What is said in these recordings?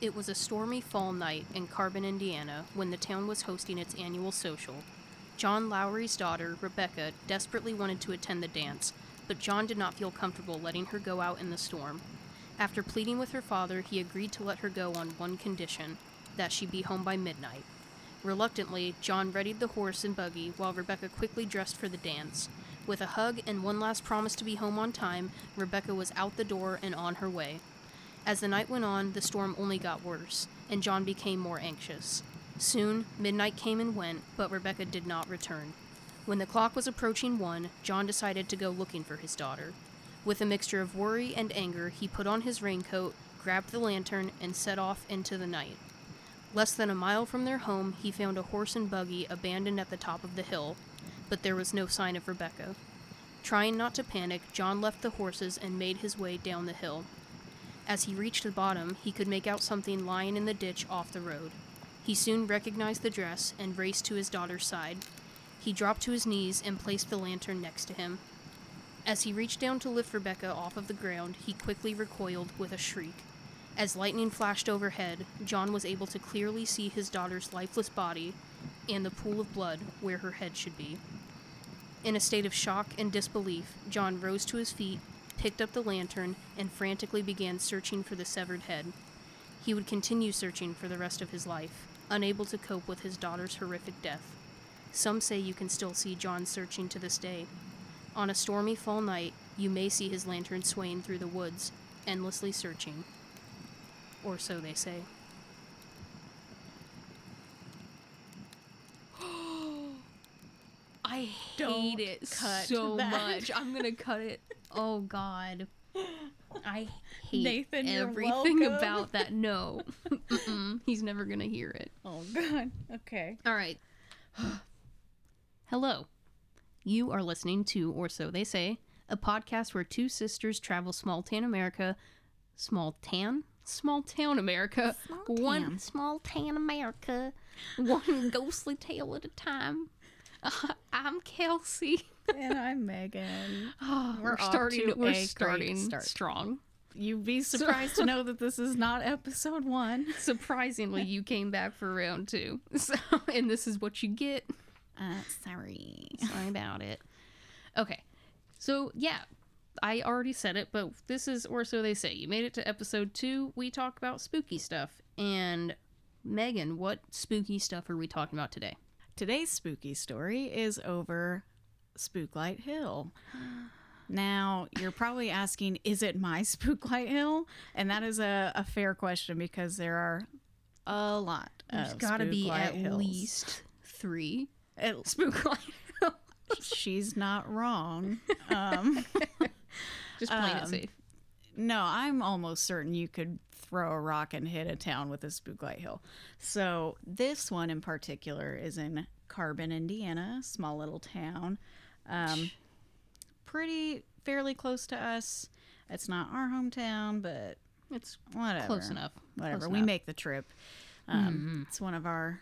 It was a stormy fall night in Carbon, Indiana, when the town was hosting its annual social. John Lowry's daughter, Rebecca, desperately wanted to attend the dance, but John did not feel comfortable letting her go out in the storm. After pleading with her father, he agreed to let her go on one condition that she be home by midnight. Reluctantly, John readied the horse and buggy while Rebecca quickly dressed for the dance. With a hug and one last promise to be home on time, Rebecca was out the door and on her way. As the night went on, the storm only got worse, and John became more anxious. Soon, midnight came and went, but Rebecca did not return. When the clock was approaching one, John decided to go looking for his daughter. With a mixture of worry and anger, he put on his raincoat, grabbed the lantern, and set off into the night. Less than a mile from their home, he found a horse and buggy abandoned at the top of the hill, but there was no sign of Rebecca. Trying not to panic, John left the horses and made his way down the hill. As he reached the bottom, he could make out something lying in the ditch off the road. He soon recognized the dress and raced to his daughter's side. He dropped to his knees and placed the lantern next to him. As he reached down to lift Rebecca off of the ground, he quickly recoiled with a shriek. As lightning flashed overhead, John was able to clearly see his daughter's lifeless body and the pool of blood where her head should be. In a state of shock and disbelief, John rose to his feet, picked up the lantern, and frantically began searching for the severed head. He would continue searching for the rest of his life, unable to cope with his daughter's horrific death. Some say you can still see John searching to this day. On a stormy fall night, you may see his lantern swaying through the woods, endlessly searching. Or so they say. I hate Don't it cut so much. I'm gonna cut it. Oh God. I hate Nathan, everything about that. No, Mm-mm. he's never gonna hear it. Oh god. Okay. All right. Hello. You are listening to Or So They Say, a podcast where two sisters travel small town America. Small town? Small town America. one town. small town America. One ghostly tale at a time. I'm Kelsey. And I'm Megan. we're off starting. We're starting start. strong. You'd be surprised to know that this is not episode one. Surprisingly, you came back for round two. So, and this is what you get. Uh, sorry. Sorry about it. Okay. So, yeah, I already said it, but this is, or so they say. You made it to episode two. We talk about spooky stuff. And, Megan, what spooky stuff are we talking about today? Today's spooky story is over Spooklight Hill. Now, you're probably asking, is it my Spooklight Hill? And that is a, a fair question because there are a lot There's got to be at Hills. least three At- spook light. she's not wrong. Um, Just playing it safe. No, I'm almost certain you could throw a rock and hit a town with a spooklight hill. So this one in particular is in Carbon, Indiana, small little town. Um, pretty fairly close to us. It's not our hometown, but It's whatever. close enough. Whatever. Close we enough. make the trip. Um, It's one of our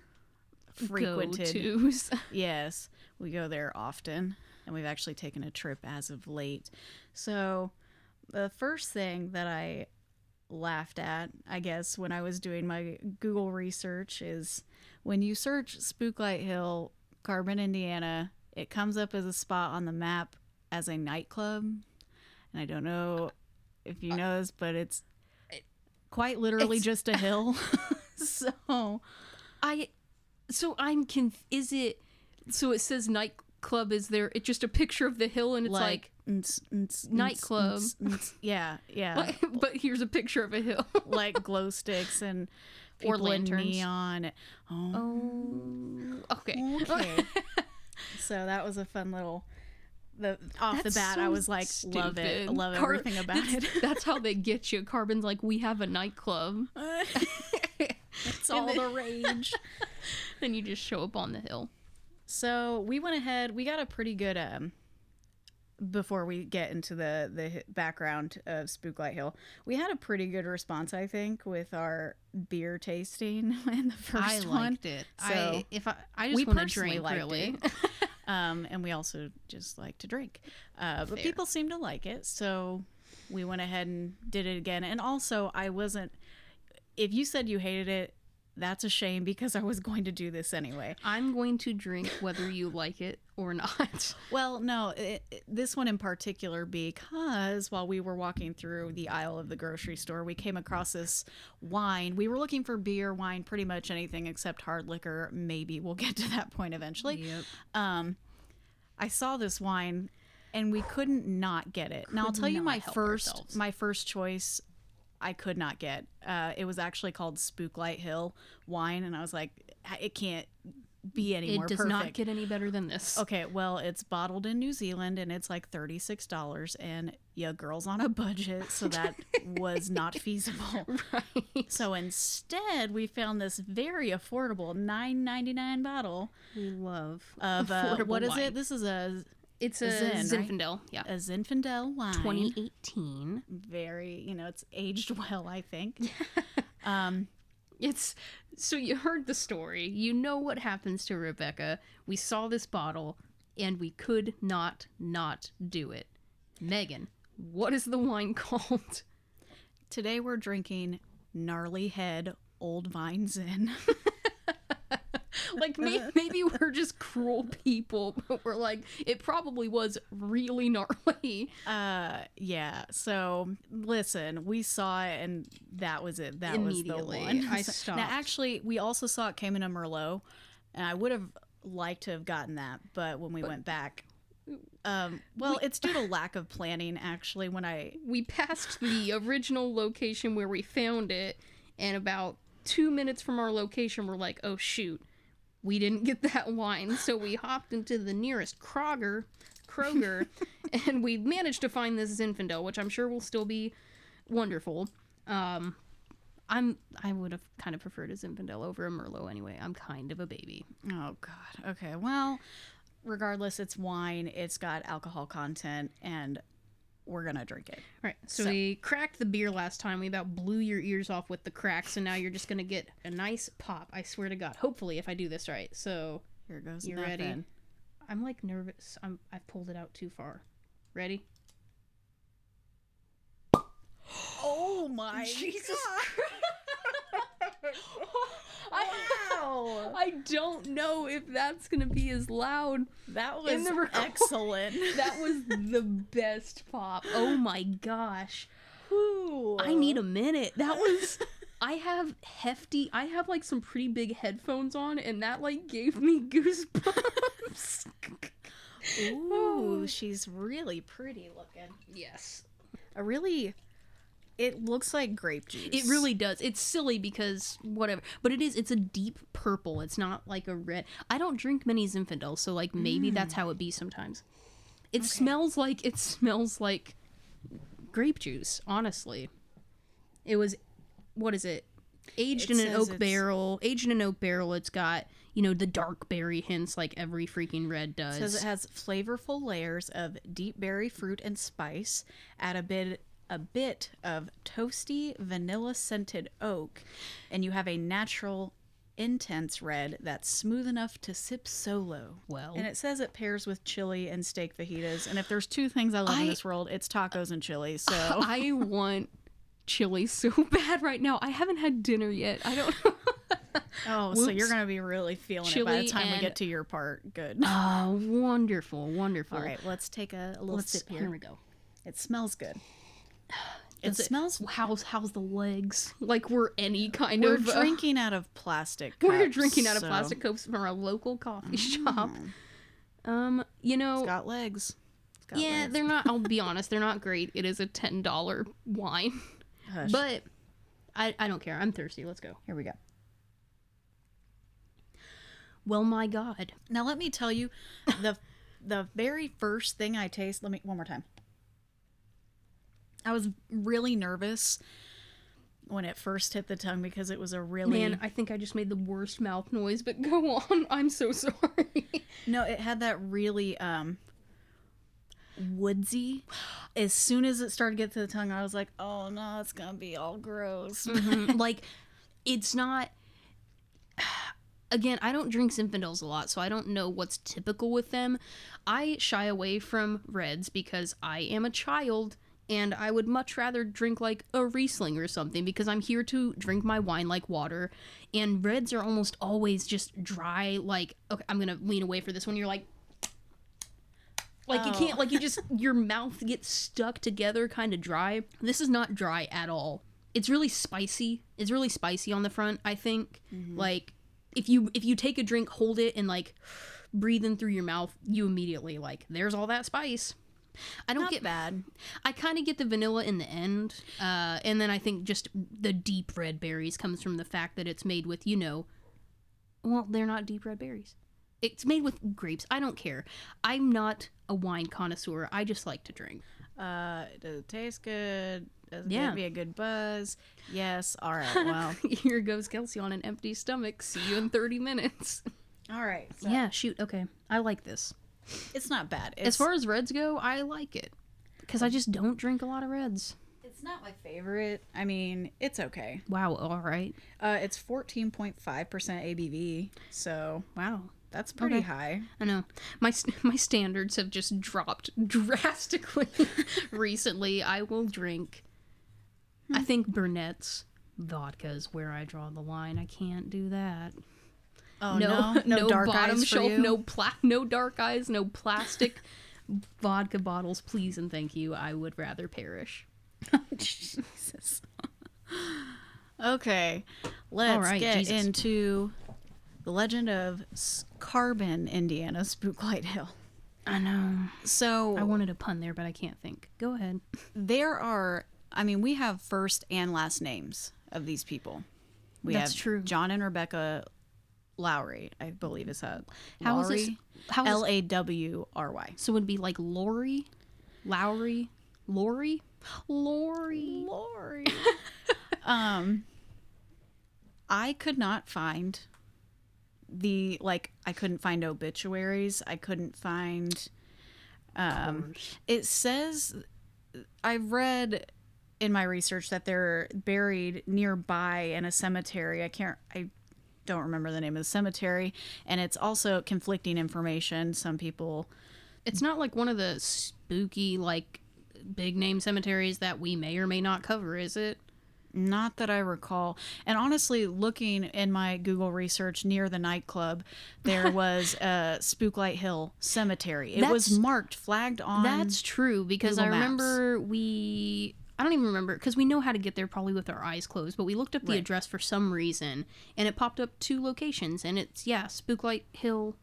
frequented. Go-tos. Yes, we go there often, and we've actually taken a trip as of late. So, the first thing that I laughed at, I guess, when I was doing my Google research is when you search Spooklight Hill, Carbon, Indiana, it comes up as a spot on the map as a nightclub. And I don't know if you uh, know this, but it's quite literally It's- just a hill. so, I so I'm conf- is it so it says nightclub is there it's just a picture of the hill and it's like, nts, nts, nightclub. nts, yeah, yeah, but here's a picture of a hill. like glow sticks and Or lanterns. neon. Oh. oh, okay. okay. so that was a fun little. The off That's the bat, I was like, love it, love Car- everything about that's, it. That's how they get you. Carbon's like, we have a nightclub. It's all the rage. Then you just show up on the hill. So we went ahead. We got a pretty good um. Before we get into the the background of Spooklight Hill, we had a pretty good response, I think, with our beer tasting in the first I one. liked it. So I if I I we just want to drink liked really. it. um, and we also just like to drink. Uh, but people seem to like it, so we went ahead and did it again. And also, I wasn't. if you said you hated it, that's a shame because I was going to do this anyway. I'm going to drink whether you like it or not. Well, no, it, it- this one in particular because while we were walking through the aisle of the grocery store, we came across this wine. We were looking for beer, wine, pretty much anything except hard liquor. Maybe we'll get to that point eventually. Yep. Um, I saw this wine and we couldn't not get it. Now I'll tell you my first ourselves. my first choice I could not get. Uh, it was actually called Spooklight Hill wine, and I was like, it can't be any It more does perfect. not get any better than this. Okay, well, it's bottled in New Zealand and it's like $36 and yeah, girls on a budget, so that was not feasible. Right. So instead, we found this very affordable 9.99 bottle We love of uh, what is wine. it? This is a It's a Zen, right? Zinfandel. Yeah. a Zinfandel wine. 2018. Very, you know, it's aged well, I think. um, It's so you heard the story. You know what happens to Rebecca. We saw this bottle and we could not not do it. Megan, what is the wine called? today we're drinking Gnarly Head Old Vine Zin. Like maybe, maybe we're just cruel people, but we're like it probably was really gnarly. Uh, yeah. So listen, we saw it, and that was it. That was the one. I stopped. Now, actually, we also saw it came in a Merlot, and I would have liked to have gotten that, but when we went back, um, well, it's due to lack of planning. Actually, when I We passed the original location where we found it, and about two minutes from our location, we're like, oh shoot, we didn't get that wine. So we hopped into the nearest Kroger, Kroger, and we managed to find this Zinfandel, which I'm sure will still be wonderful. Um, I'm I would have kind of preferred a Zinfandel over a Merlot anyway. I'm kind of a baby. oh god, okay, well, regardless, it's wine. It's got alcohol content, and we're gonna drink it. All right, so, So- we cracked the beer last time. We about blew your ears off with the cracks, and now you're just gonna get a nice pop. I swear to God. Hopefully, if I do this right. So Here goes You ready? I'm like nervous. I'm I've pulled it out too far. Ready? Oh my Jesus God. Wow. I don't know if that's gonna be as loud. That was excellent. That was the best pop. Oh my gosh. Whew. I need a minute. That was. I have hefty. I have like some pretty big headphones on, and that like gave me goosebumps. Ooh, she's really pretty looking. yes, A really, it looks like grape juice. it really does. It's silly because whatever, but it is. It's a deep purple. It's not like a red. I don't drink many Zinfandels, so like maybe that's how it be sometimes. It smells like it smells like grape juice. Honestly, it was. What is it? Aged It in an oak barrel. Aged in an oak barrel. It's got you know the dark berry hints like every freaking red It does. says it has flavorful layers of deep berry fruit and spice. Add a bit a bit of toasty vanilla scented oak, and you have a natural intense red that's smooth enough to sip solo. well, And it says it pairs with chili and steak fajitas. And if there's two things I love in this world, it's tacos and chili. So I want chili so bad right now. I haven't had dinner yet. I don't. Oh, so you're gonna be really feeling it by the Chili time we get to your part. Good. Oh, wonderful, wonderful. All right, let's take a, a little let's sip here here. we go. It smells good. It smells. How's how's the legs? Like we're any kind We're of uh, drinking out of plastic. we're drinking out of plastic cups from our local coffee shop. Mm, Um, you know, It's got legs. It's got yeah, legs. they're not. I'll be honest, they're not great. It is a ten dollar wine, Hush. but I I don't care. I'm thirsty. Let's go. here we go. Well, my God, Now let me tell you, the the very first thing I taste. Let me one more time. I was really nervous when it first hit the tongue because it was a really man, I think I just made the worst mouth noise. But go on. I'm so sorry. No, it had that really um woodsy. As soon as it started to get to the tongue, I was like, "Oh no, it's gonna be all gross." Mhm. like it's not again i don't drink zinfandels a lot so i don't know what's typical with them i shy away from reds because i am a child and I would much rather drink like a Riesling or something because I'm here to drink my wine like water. And reds are almost always just dry. Like, okay, I'm gonna lean away for this one. You're like, like you Oh. can't, like you oh. just your mouth gets stuck together, kind of dry. This is not dry at all. It's really spicy. It's really spicy on the front. I think. Mm-hmm. Like, if you if you take a drink, hold it, and like breathe in through your mouth, you immediately like there's all that spice. I don't Not get bad. I kind of get the vanilla in the end, uh, and then I think just the deep red berries comes from the fact that it's made with you know, well they're not deep red berries. It's made with grapes. I don't care. I'm not a wine connoisseur. I just like to drink. Uh, does it taste good? Does it Yeah. give me a good buzz? Yes. All right. Well. Here goes Kelsey on an empty stomach. See you in 30 minutes. all right. So yeah, shoot. Okay. I like this. It's not bad. It's, As far as reds go, I like it because I just don't drink a lot of reds. it's not my favorite. I mean, it's okay. Wow. All right. Uh, it's 14.5% ABV. So Wow. that's pretty Okay. high. I know my my standards have just dropped drastically recently. I will drink. I think Burnett's vodka is where I draw the line. I can't do that. Oh, no, no, no, dark bottom eyes for shelf, you? no pla- no dark eyes, no plastic vodka bottles, please and thank you. I would rather perish. Jesus. okay, let's right, get Jesus. into the legend of Carbon, Indiana, Spooklight Hill. I know. So I wanted a pun there, but I can't think. Go ahead. there are, I mean, we have first and last names of these people. We That's have true. John and Rebecca Lowry, I believe is that. How is this? Lowry? How is L A W R Y. So it'd be like Lori, Lowry, Lori, Lori. Lori. um, I could not find the like. I couldn't find obituaries. I couldn't find. Um, it says I've read in my research that they're buried nearby in a cemetery. I can't. I don't remember the name of the cemetery, and it's also conflicting information. Some people It's not like one of the spooky, like big name cemeteries that we may or may not cover, is it? Not that I recall. And honestly, looking in my Google research near the nightclub, there was a Spooklight Hill Cemetery. It was marked, flagged on. That's true because Google I Maps. remember we. I don't even remember because we know how to get there probably with our eyes closed, but we looked up the Right. address for some reason and it popped up two locations and it's yeah Spooklight Hill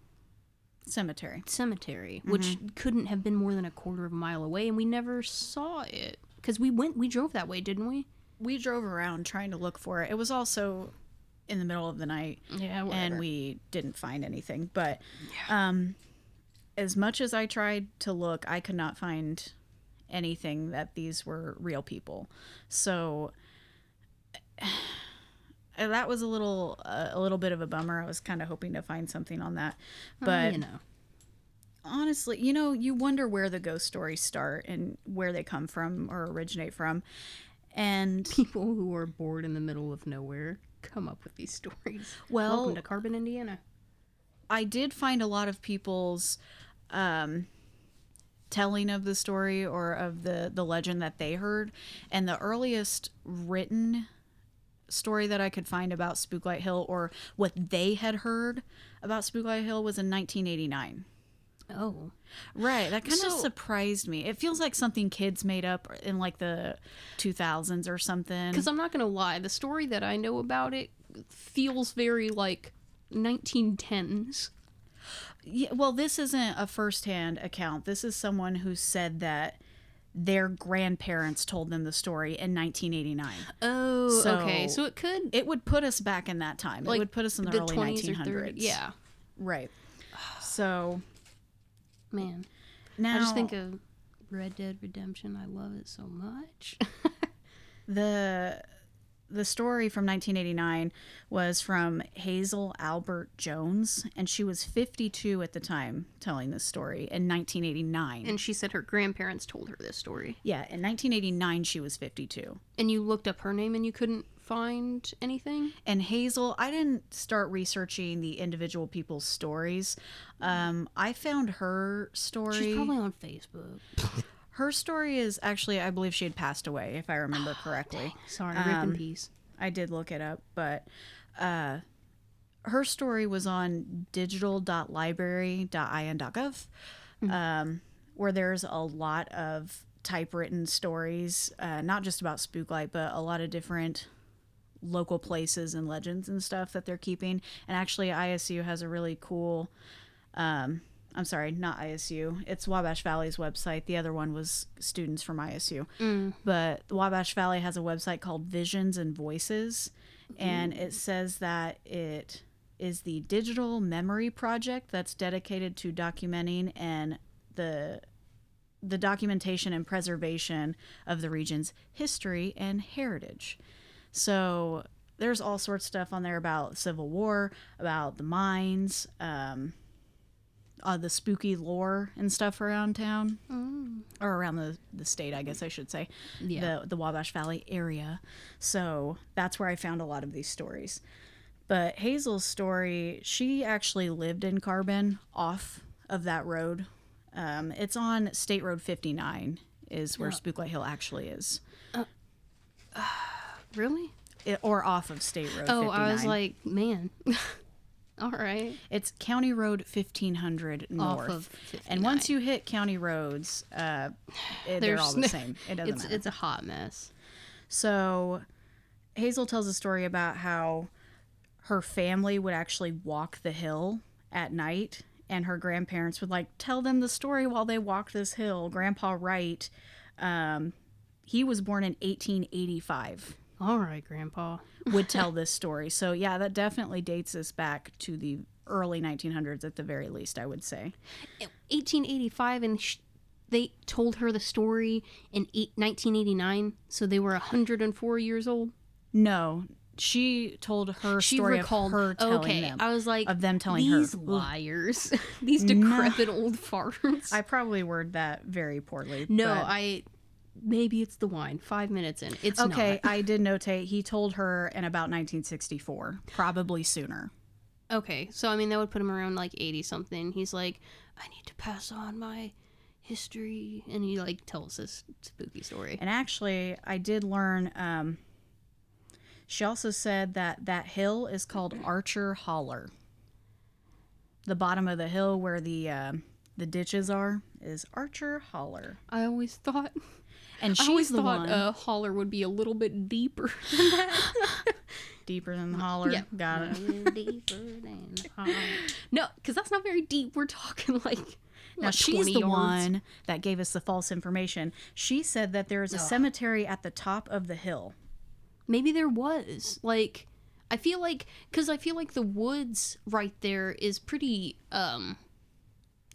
cemetery. Cemetery, which couldn't have been more than a quarter of a mile away, and we never saw it because we went we drove that way, didn't we? We drove around trying to look for it. It was also in the middle of the night, Yeah, and we didn't find anything. But um, as much as I tried to look, I could not find anything that these were real people. So uh, that was a little uh, a little bit of a bummer. I was kind of hoping to find something on that, but you know. honestly, you know, you wonder where the ghost stories start and where they come from or originate from. And people who are bored in the middle of nowhere come up with these stories. Well- Welcome to Carbon, Indiana. I did find a lot of people's um, telling of the story or of the the legend that they heard, and the earliest written story that I could find about Spooklight Hill or what they had heard about Spooklight Hill was in 1989. Oh, Right, that kind of surprised me. It feels like something kids made up in like the 2000s or something. because I'm not gonna lie, the story that I know about it feels very like 1910s. Yeah, well, this isn't a firsthand account. This is someone who said that their grandparents told them the story in 1989. Oh, So- okay. So it could It would put us back in that time. like it would put us in the, early 20s 1900s. or 30s. Yeah, Right. So man. now I just think of Red Dead Redemption. I love it so much. the the story from 1989 was from Hazel Albert Jones, and she was 52 at the time telling this story in 1989. and she said her grandparents told her this story. yeah, in 1989 she was 52. And you looked up her name and you couldn't find anything. And Hazel, I didn't start researching the individual people's stories. Um, I found her story. She's probably on Facebook. her story is actually, I believe she had passed away, if I remember correctly. Sorry, rip in peace. I did look it up, but uh, her story was on digital.library.in.gov, um, where there's a lot of typewritten stories, uh, not just about Spooklight, but a lot of different local places and legends and stuff that they're keeping. And actually, ISU has a really cool. Um, I'm sorry, not ISU. It's Wabash Valley's website. The other one was students from ISU. But Wabash Valley has a website called Visions and Voices, and it says that it is the digital memory project that's dedicated to documenting and the the documentation and preservation of the region's history and heritage. So there's all sorts of stuff on there about Civil War, about the mines, um, uh, the spooky lore and stuff around town, or around the, the state, I guess I should say, Yeah. the the Wabash Valley area. So that's where I found a lot of these stories. But Hazel's story, she actually lived in Carbon, off of that road. Um, it's on State Road 59, is where Spooklight Hill actually is, Really? it, or off of State Road. Oh, 59. I was like, man. All right. It's County Road 1500 Off north. of and once you hit county roads, uh, it- they're all the same. It doesn't It's matter. it's a hot mess. So Hazel tells a story about how her family would actually walk the hill at night and her grandparents would like tell them the story while they walked this hill. Grandpa Wright, um, he was born in 1885, All right, Grandpa. would tell this story. So yeah, that definitely dates us back to the early 1900s at the very least, I would say. 1885, and sh- they told her the story in eight, 1989, so they were 104 years old. No, she told her She story recalled. of her telling okay, them. I was like, of them telling her. these liars, these decrepit old farts. I probably word that very poorly. no, but- I. Maybe it's the wine. Five minutes in, it's Okay, not. I did notate he told her in about 1964, probably sooner. Okay, so I mean that would put him around like 80 something. He's like, I need to pass on my history, and he like tells this spooky story. And actually, I did learn. Um, she also said that that hill is called Archer Holler. The bottom of the hill where the um the ditches are is Archer Holler, I always thought, and I always she's the thought one uh, holler would be a little bit deeper. than that. deeper than the holler. Yeah. Got it. no, because that's not very deep. We're talking like. Now what, she's the yards? one that gave us the false information. She said that there is a cemetery at the top of the hill. Maybe there was like, I feel like because I feel like the woods right there is pretty um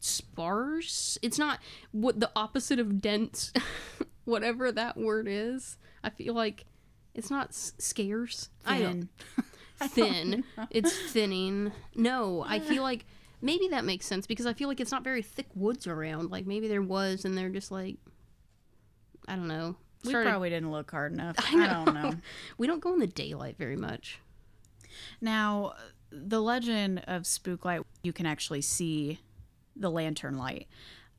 sparse. It's not what the opposite of dense, whatever that word is. I feel like it's not s- scarce. I don't Thin. thin. It's thinning. No, I feel like maybe that makes sense because I feel like it's not very thick woods around. Like maybe there was, and they're just like, I don't know. We Started- probably didn't look hard enough. I, I don't know. we don't go in the daylight very much. Now, the legend of Spooklight, you can actually see the lantern light.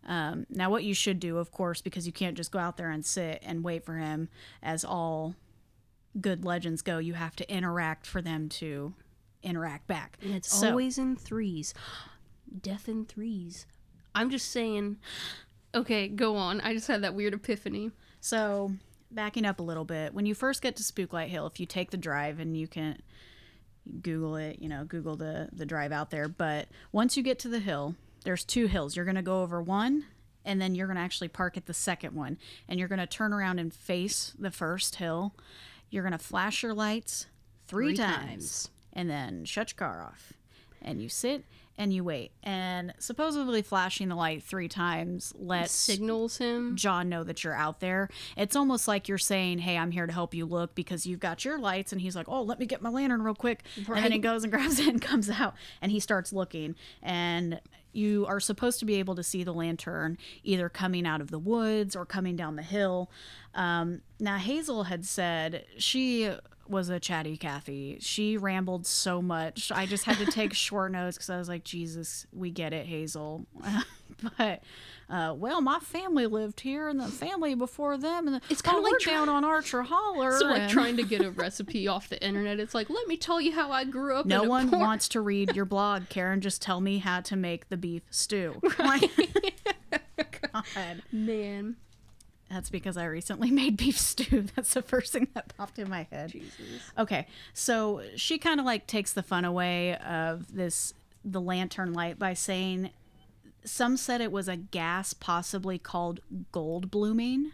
Um, now, what you should do, of course, because you can't just go out there and sit and wait for him, as all good legends go, you have to interact for them to interact back. And it's So- always in threes. Death in threes. I'm just saying. Okay, go on. I just had that weird epiphany. So, backing up a little bit, when you first get to Spooklight Hill, if you take the drive and you can Google it, you know, Google the the drive out there. But once you get to the hill, there's two hills. You're gonna go over one, and then you're gonna actually park at the second one, and you're gonna turn around and face the first hill. You're gonna flash your lights three, Three times, times. and then shut your car off, and you sit and you wait. And supposedly flashing the light three times lets Signals him. John know that you're out there. It's almost like you're saying, "Hey, I'm here to help you look because you've got your lights." And he's like, "Oh, let me get my lantern real quick." And then he goes and grabs it and comes out and he starts looking. And you are supposed to be able to see the lantern either coming out of the woods or coming down the hill. Um, now Hazel had said she was a chatty Kathy. She rambled so much. I just had to take short notes because I was like, Jesus, we get it, Hazel. but uh, well, my family lived here, and the family before them, and the, It's kinda oh, like we're try- down on Archer Holler. So like and- trying to get a recipe off the internet. It's like, let me tell you how I grew up. no in a one wants to read your blog, Karen. Just tell me how to make the beef stew. Like- God. Man, That's because I recently made beef stew. That's the first thing that popped in my head. Jesus. Okay, so she kind of like takes the fun away of this the lantern light by saying some said it was a gas possibly called gold blooming.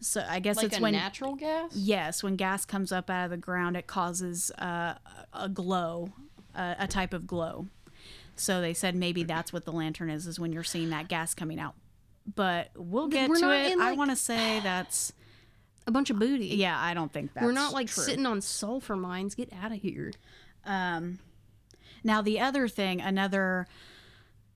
So I guess Like it's a when natural gas. yes, when gas comes up out of the ground, it causes uh, a glow, uh, a type of glow. So they said maybe that's what the lantern is, is when you're seeing that gas coming out. But we'll get We're to it. in, I want to say that's A bunch of booty. yeah. I don't think that's We're not like true. sitting on sulfur mines. Get out of here. Um, now the other thing, another,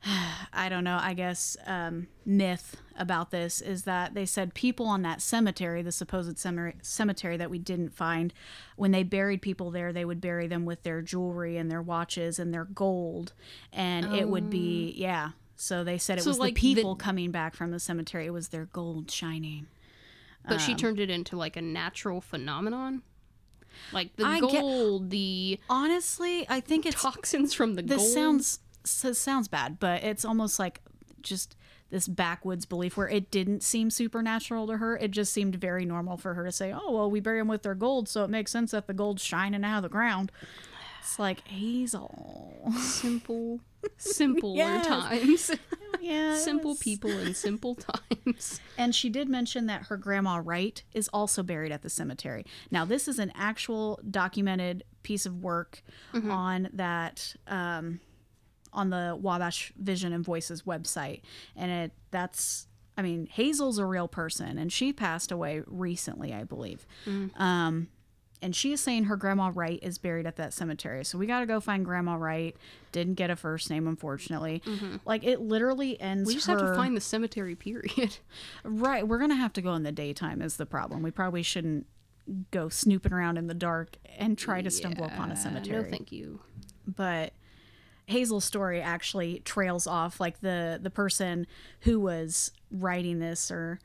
I don't know, I guess um, myth about this is that they said people on that cemetery, the supposed cemetery, cemetery that we didn't find, when they buried people there, they would bury them with their jewelry and their watches and their gold, and it would be yeah. So they said it So, was like, the the- people coming back from the cemetery. It was their gold shining. But Um, she turned it into like a natural phenomenon. Like the I get- gold, the Honestly, I think it's toxins from the this gold. sounds so sounds bad, but it's almost like just this backwoods belief where it didn't seem supernatural to her. It just seemed very normal for her to say, "Oh, well, we bury them with their gold, so it makes sense that the gold's shining out of the ground." It's like Hazel. simple, simpler Yes. times. yeah, simple people in simple times. And she did mention that her grandma Wright is also buried at the cemetery. Now, this is an actual documented piece of work on that um, on the Wabash Vision and Voices website, and it that's I mean Hazel's a real person, and she passed away recently, I believe. Um, and she is saying her grandma Wright is buried at that cemetery. So we got to go find Grandma Wright. Didn't get a first name, unfortunately. Mm-hmm. Like it literally ends. We just her... have to find the cemetery. Period. Right, we're gonna have to go in the daytime is the problem. We probably shouldn't go snooping around in the dark and try to stumble upon a cemetery. No, thank you. but Hazel's story actually trails off like the the person who was writing this or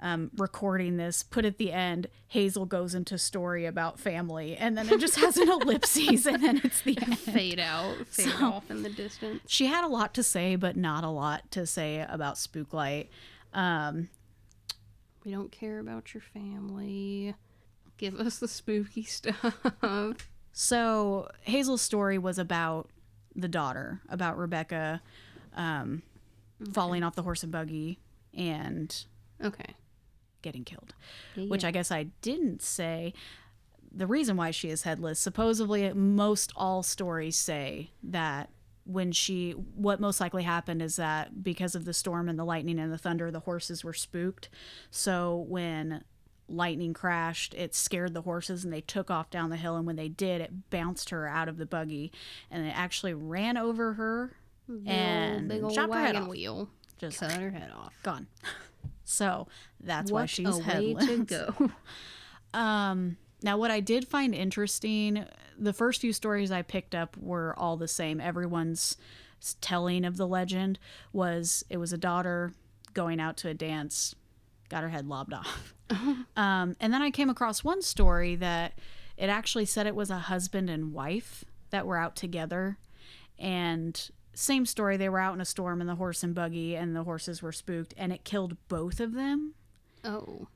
um, recording this put at the end hazel goes into story about family and then it just has an ellipses and then it's the end Fade out, fade So- off in the distance. she had a lot to say but not a lot to say about spooklight um, We don't care about your family. Give us the spooky stuff. So Hazel's story was about the daughter, about Rebecca um, falling off the horse and buggy and Okay. Getting killed. Yeah, Which I guess I didn't say. The reason why she is headless, supposedly, most all stories say that when she, what most likely happened is that because of the storm and the lightning and the thunder, the horses were spooked. So when lightning crashed, it scared the horses and they took off down the hill. And when they did, it bounced her out of the buggy and it actually ran over her Big and old, big old chopped her head off. wheel. Just Cut her head off. gone. So that's why she's a way headless. to go. Um, now, what I did find interesting, the first few stories I picked up were all the same. Everyone's telling of the legend was it was a daughter going out to a dance, got her head lobbed off. um, and then I came across one story that it actually said it was a husband and wife that were out together. And same story, they were out in a storm in the horse and buggy, and the horses were spooked, and it killed both of them oh,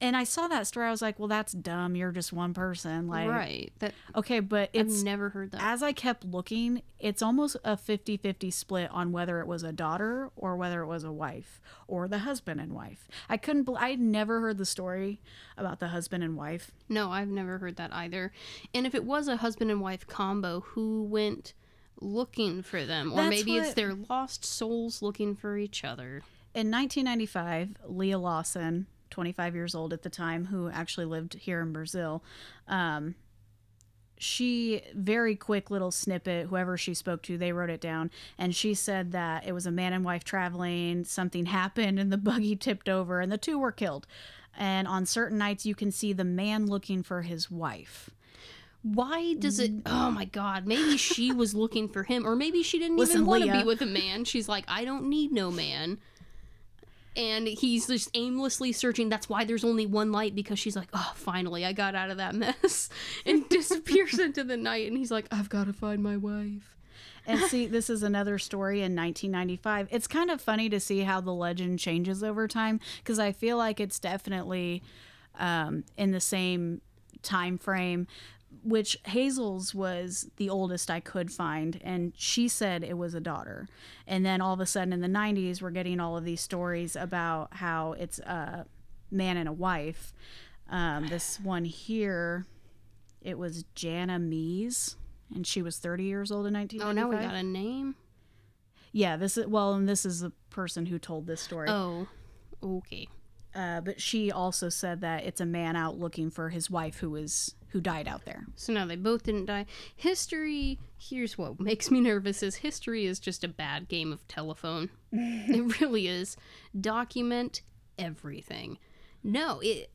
and I saw that story. I was like, well, that's dumb. You're just one person. Like, right. That okay, but it's I've never heard that. as I kept looking, it's almost a 50 50 split on whether it was a daughter or whether it was a wife or the husband and wife. I couldn't, bel I'd never heard the story about the husband and wife. No, I've never heard that either. And if it was a husband and wife combo, who went looking for them? Or That's maybe it's their lost souls looking for each other. In 1995, Leah Lawson, 25 years old at the time, who actually lived here in Brazil, um, she very quick little snippet whoever she spoke to they wrote it down and she said that it was a man and wife traveling something happened and the buggy tipped over and the two were killed and on certain nights you can see the man looking for his wife why does it oh my god maybe she was looking for him or maybe she didn't Listen, even want to be with a man. She's like i don't need no man. And he's just aimlessly searching. That's why there's only one light because she's like oh finally i got out of that mess and disappears into the night and he's like i've got to find my wife. And see, this is another story in 1995. It's kind of funny to see how the legend changes over time because I feel like it's definitely um, in the same time frame. Which Hazel's was the oldest I could find, and she said it was a daughter. And then all of a sudden in the 90s, we're getting all of these stories about how it's a man and a wife. Um, this one here, it was Jana Mees, and she was 30 years old in 1995. oh 1995. now we got a name Yeah, this is well, and this is the person who told this story. oh okay Uh, but she also said that it's a man out looking for his wife who was who died out there. So now they both didn't die. History, here's what makes me nervous is history is just a bad game of telephone. it really is. Document everything. No, it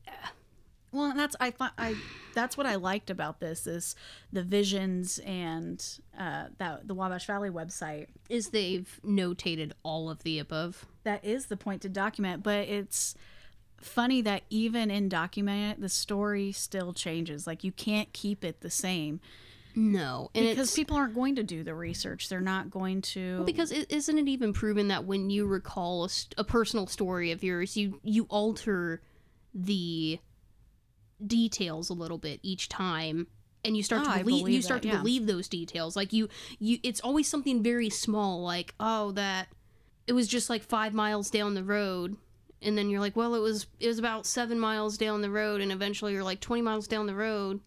Well, that's I fi- I that's what I liked about this is the visions and uh, that the Wabash Valley website. is they've notated all of the above. That is the point to document, but it's funny that even in documenting it, the story still changes. Like you can't keep it the same No, because people aren't going to do the research. They're not going to because it, isn't it even proven that when you recall a, st- a personal story of yours, you you alter the details a little bit each time and you start Oh, to ah, I believe, you start that, to yeah. believe those details like you you it's always something very small like oh that it was just like 5 miles down the road and then you're like well it was it was about 7 miles down the road and eventually you're like 20 miles down the road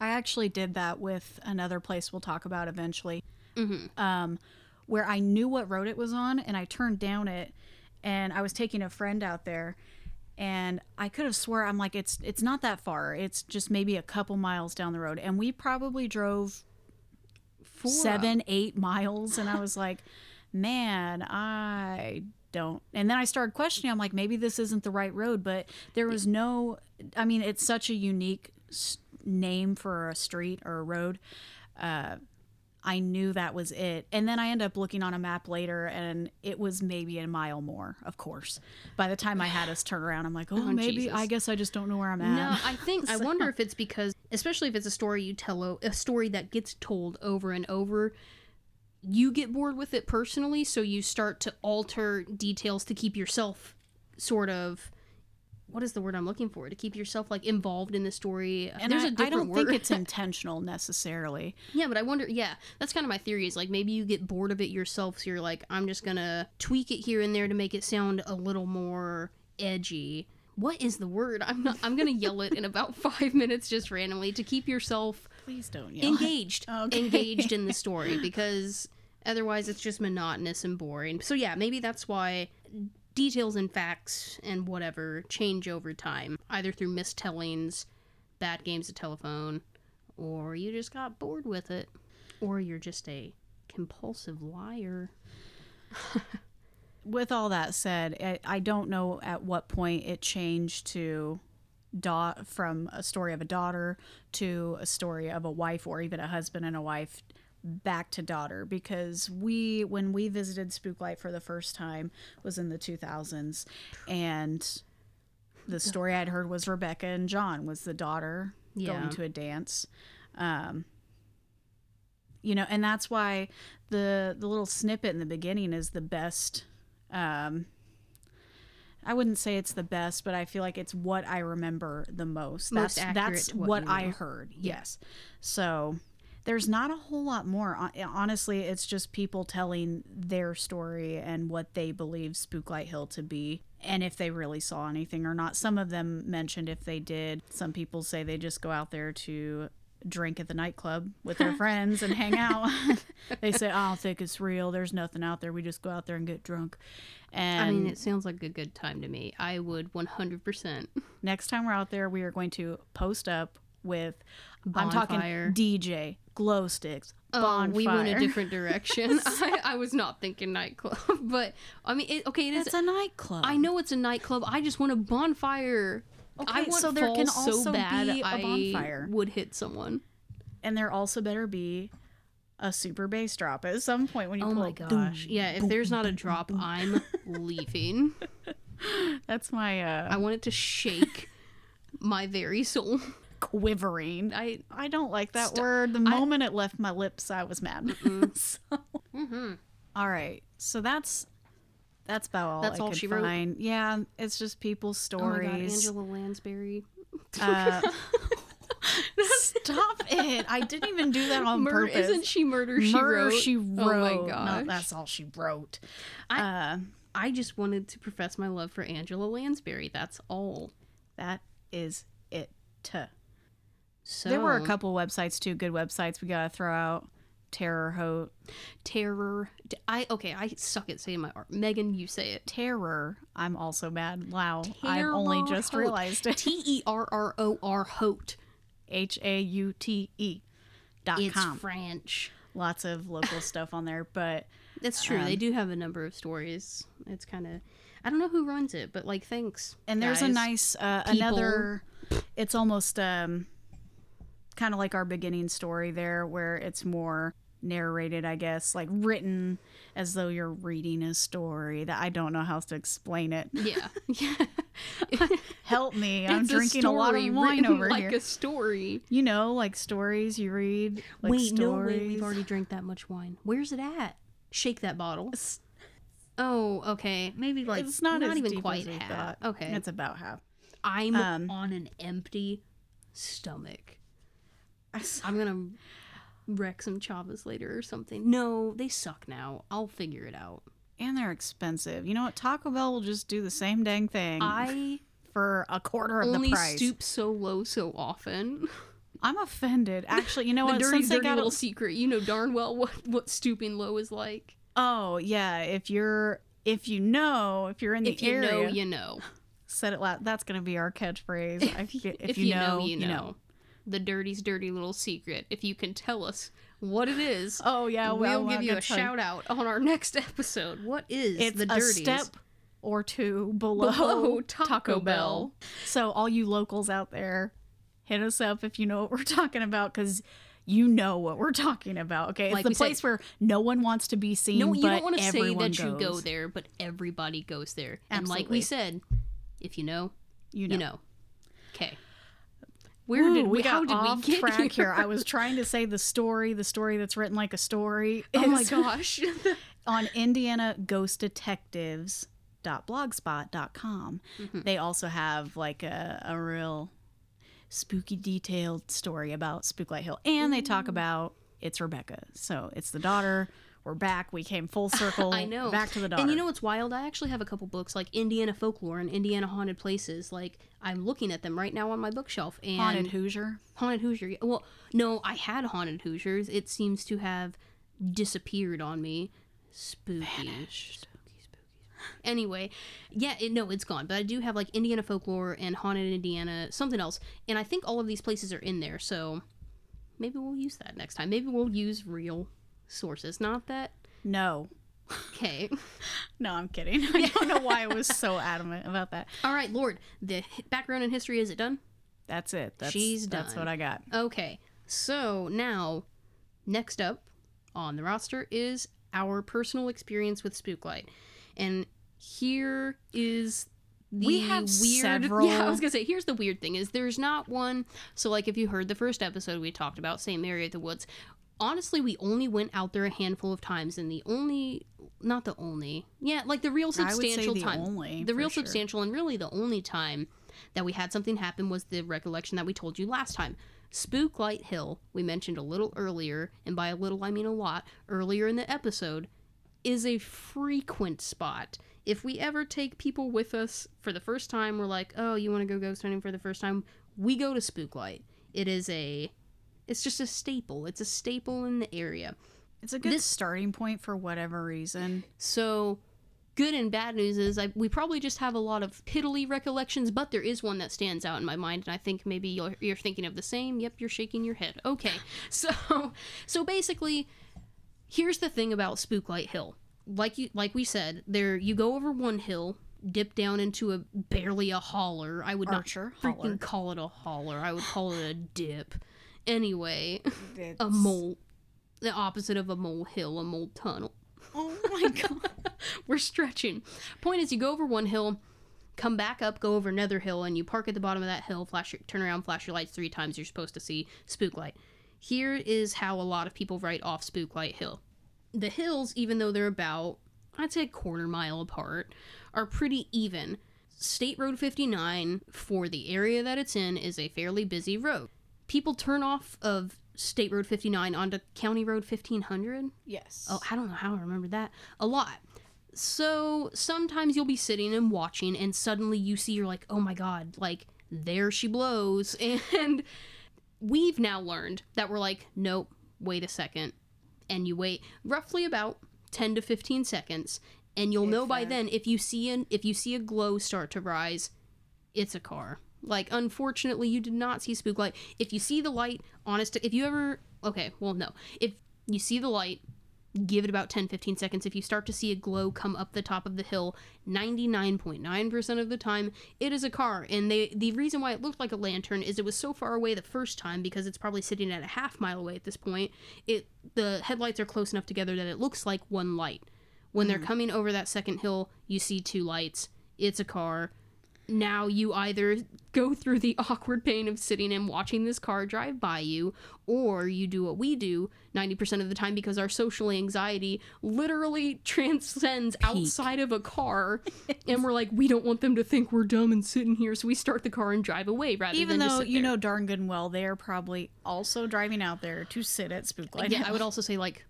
I actually did that with another place we'll talk about eventually, Mhm. um, where I knew what road it was on, and I turned down it, and I was taking a friend out there, and I could have swore I'm like it's it's not that far. It's just maybe a couple miles down the road, and we probably drove Four seven, eight miles, and I was like, man, I don't. And then I started questioning. I'm like, maybe this isn't the right road, but there was no. I mean, it's such a unique name for a street or a road. Uh, I knew that was it. And then I end up looking on a map later and it was maybe a mile more, of course. By the time I had us turn around, I'm like, oh, Oh, maybe Jesus. I guess I just don't know where I'm at. No, I think I wonder if it's because, especially if it's a story you tell, a story that gets told over and over, you get bored with it personally, so you start to alter details to keep yourself sort of. What is the word I'm looking for? To keep yourself like involved in the story. and There's I, a different I don't word. think it's intentional necessarily. yeah, but I wonder. Yeah, that's kind of my theory. Is like maybe you get bored of it yourself, so you're like, I'm just gonna tweak it here and there to make it sound a little more edgy. What is the word? I'm not. I'm gonna yell it in about five minutes, just randomly, to keep yourself Please don't yell. engaged Okay. engaged in the story because otherwise it's just monotonous and boring. So yeah maybe that's why details and facts and whatever change over time either through mistellings bad games of telephone or you just got bored with it or you're just a compulsive liar. With all that said, I, I don't know at what point it changed to dot from a story of a daughter to a story of a wife or even a husband and a wife back to daughter because we when we visited Spooklight for the first time was in the 2000s and the story I'd heard was Rebecca and John was the daughter Yeah. going to a dance um you know and that's why the the little snippet in the beginning is the best um I wouldn't say it's the best, but I feel like it's what I remember the most. Most that's accurate that's what what, I heard. Yes. So there's not a whole lot more. Eh, honestly, it's just people telling their story and what they believe Spooklight Hill to be and if they really saw anything or not. Some of them mentioned if they did. Some people say they just go out there to drink at the nightclub with their friends and hang out. they say, I don't think it's real. There's nothing out there. We just go out there and get drunk. And i mean it sounds like a good time to me i would 100% next time we're out there, we are going to post up with, I'm talking DJ, glow sticks, Oh, bonfire. we went a different direction. I, I was not thinking nightclub, but I mean, it, okay, it is. It's a nightclub. I know it's a nightclub. I just want a bonfire. I Okay, want so there can so also bad be a I bonfire. would hit someone. and there also better be a super bass drop at some point when you Oh my it. gosh. Yeah, if there's not a drop, I'm leaving. That's my uh I want it to shake my very soul. Quivering. I I don't like that Stop. word. The moment it left my lips, I was mad. so, mm-hmm. all right, so that's that's about all. That's I all could she wrote? Yeah, it's just people's stories. Oh my god. Angela Lansbury. Uh, stop it! I didn't even do that on Mur- purpose. Isn't she murder she Murder wrote? she Oh wrote. my No, that's all she wrote. I- uh, I just wanted to profess my love for Angela Lansbury. That's all. that is it. So There were a couple websites too, good websites we gotta throw out. Terror Haute. terror. I okay. I suck at saying my art. Megan, you say it. Terror. I'm also mad. Wow. I've only just Haute. realized it. T e r r o r Haute. H A U T E dot It's com. French. Lots of local stuff on there, but That's true. they Um, do have a number of stories. It's kind of. I don't know who runs it, but like, thanks. and there's a nice uh, another. It's almost um, kind of like our beginning story there, where it's more narrated, I guess, like written as though you're reading a story. That I don't know how else to explain it. Yeah. Yeah. Help me! I'm It's drinking a, lot of wine over like here. Like a story. You know, like stories you read. Like wait, stories. no, wait, we've already drank that much wine. Where's it at? Shake that bottle. Oh, okay. Maybe like it's not, as even quite half. thought. Okay, it's about half. I'm um, on an empty stomach. I'm gonna wreck some chavas later or something. No, they suck now. I'll figure it out. And they're expensive. You know what? Taco Bell will just do the same dang thing I for a quarter of only the price. stoop so low so often. I'm offended. Actually, you know the what? dirty, Since they dirty got little a, secret. You know darn well what what stooping low is like. oh yeah, if you're if you know if you're in the If you area, know, you know. said it loud. That's gonna be our catchphrase. I forget, if, if, you, know, you know. The dirty's dirty little secret. If you can tell us what it is, Oh yeah, we'll well, uh, give you a shout out on our next episode. What is It's the a dirties? step or two below, Below Taco Bell. So all you locals out there, hit us up if you know what we're talking about because you know what we're talking about. Okay, it's Like the we said- place where no one wants to be seen. No, you but don't want to say that you go there, but everybody goes there. And like we said, if you know, You know. you know. Okay. Where Ooh, did we, we how did off we get track here? here? I was trying to say the story, the story that's written like a story. oh my gosh. on Indiana Ghost Detectives blogspot.com Mm-hmm. they also have like a, a real spooky detailed story about spooklight hill and they talk about it's rebecca so it's the daughter we're back we came full circle I know. back to the daughter And you know what's wild? I actually have a couple books like Indiana folklore and Indiana haunted places. Like I'm looking at them right now on my bookshelf. And haunted hoosier Haunted Hoosier. Well, no, I had Haunted Hoosiers. It seems to have disappeared on me. Spooky. Spooky, spooky. Anyway, yeah, it, no, it's gone. But I do have like Indiana Folklore and Haunted Indiana, something else. And I think all of these places are in there. So maybe we'll use that next time. Maybe we'll use real sources. Not that. no Okay. no i'm kidding i don't know why i was so adamant about that all right, Lord. The background and history, is it done? that's it that's, She's that's done. what i got Okay, so now, next up on the roster is our personal experience with Spooklight, and here is the We have weird. several- Yeah, I was gonna say here's the weird thing is there's not one. So like if you heard the first episode we talked about St. Mary of the Woods. Honestly, we only went out there a handful of times, and the only, not the only, yeah, like the real I would say substantial the time, only, the real sure. substantial, and really the only time that we had something happen was the recollection that we told you last time. Spooklight Hill, we mentioned a little earlier, and by a little I mean a lot, earlier in the episode, is a frequent spot. If we ever take people with us for the first time, we're like, oh, you want to go ghost hunting for the first time? We go to Spooklight. It is a, it's just a staple. It's a staple in the area. it's a good This- starting point for whatever reason So, good and bad news is I, we probably just have a lot of piddly recollections, but there is one that stands out in my mind, and I think maybe you're, you're thinking of the same. Yep, you're shaking your head. Okay, so so basically, here's the thing about Spooklight Hill. Like you, like we said, there you go over one hill, dip down into a barely a holler. I would Archer not freaking holler. call it a holler. I would call it a dip. Anyway, a mole, the opposite of a mole hill, a mole tunnel. Oh my god. We're stretching. Point is, you go over one hill, come back up, go over another hill, and you park at the bottom of that hill. Flash, your, turn around, flash your lights three times. You're supposed to see spook light. Here is how a lot of people write off Spook Light Hill. The hills, even though they're about, I'd say, a quarter mile apart, are pretty even. State Road 59, for the area that it's in, is a fairly busy road. People turn off of State Road 59 onto County Road 1500. Yes. Oh, I don't know how I remember that. A lot. So sometimes you'll be sitting and watching, and suddenly you see, you're like, oh my god, like, there she blows. And we've now learned that we're like, nope, wait a second. And you wait roughly about 10 to 15 seconds, and you'll If know by that. then if you see an if you see a glow start to rise, it's a car. Like, unfortunately, you did not see spook light. If you see the light, honest, if you ever, okay, well, no. If you see the light, give it about 10 15 seconds. If you start to see a glow come up the top of the hill, 99.9% of the time, it is a car. And they, the reason why it looked like a lantern is it was so far away the first time because it's probably sitting at a half mile away at this point. It The headlights are close enough together that it looks like one light. When they're hmm. coming over that second hill, you see two lights. It's a car now you either go through the awkward pain of sitting and watching this car drive by you, or you do what we do 90% of the time because our social anxiety literally transcends outside of a car. and we're like, we don't want them to think we're dumb and sitting here, so we start the car and drive away rather Even though you know darn good and well they are probably also driving out there to sit at Spook Light. Yeah, I would also say like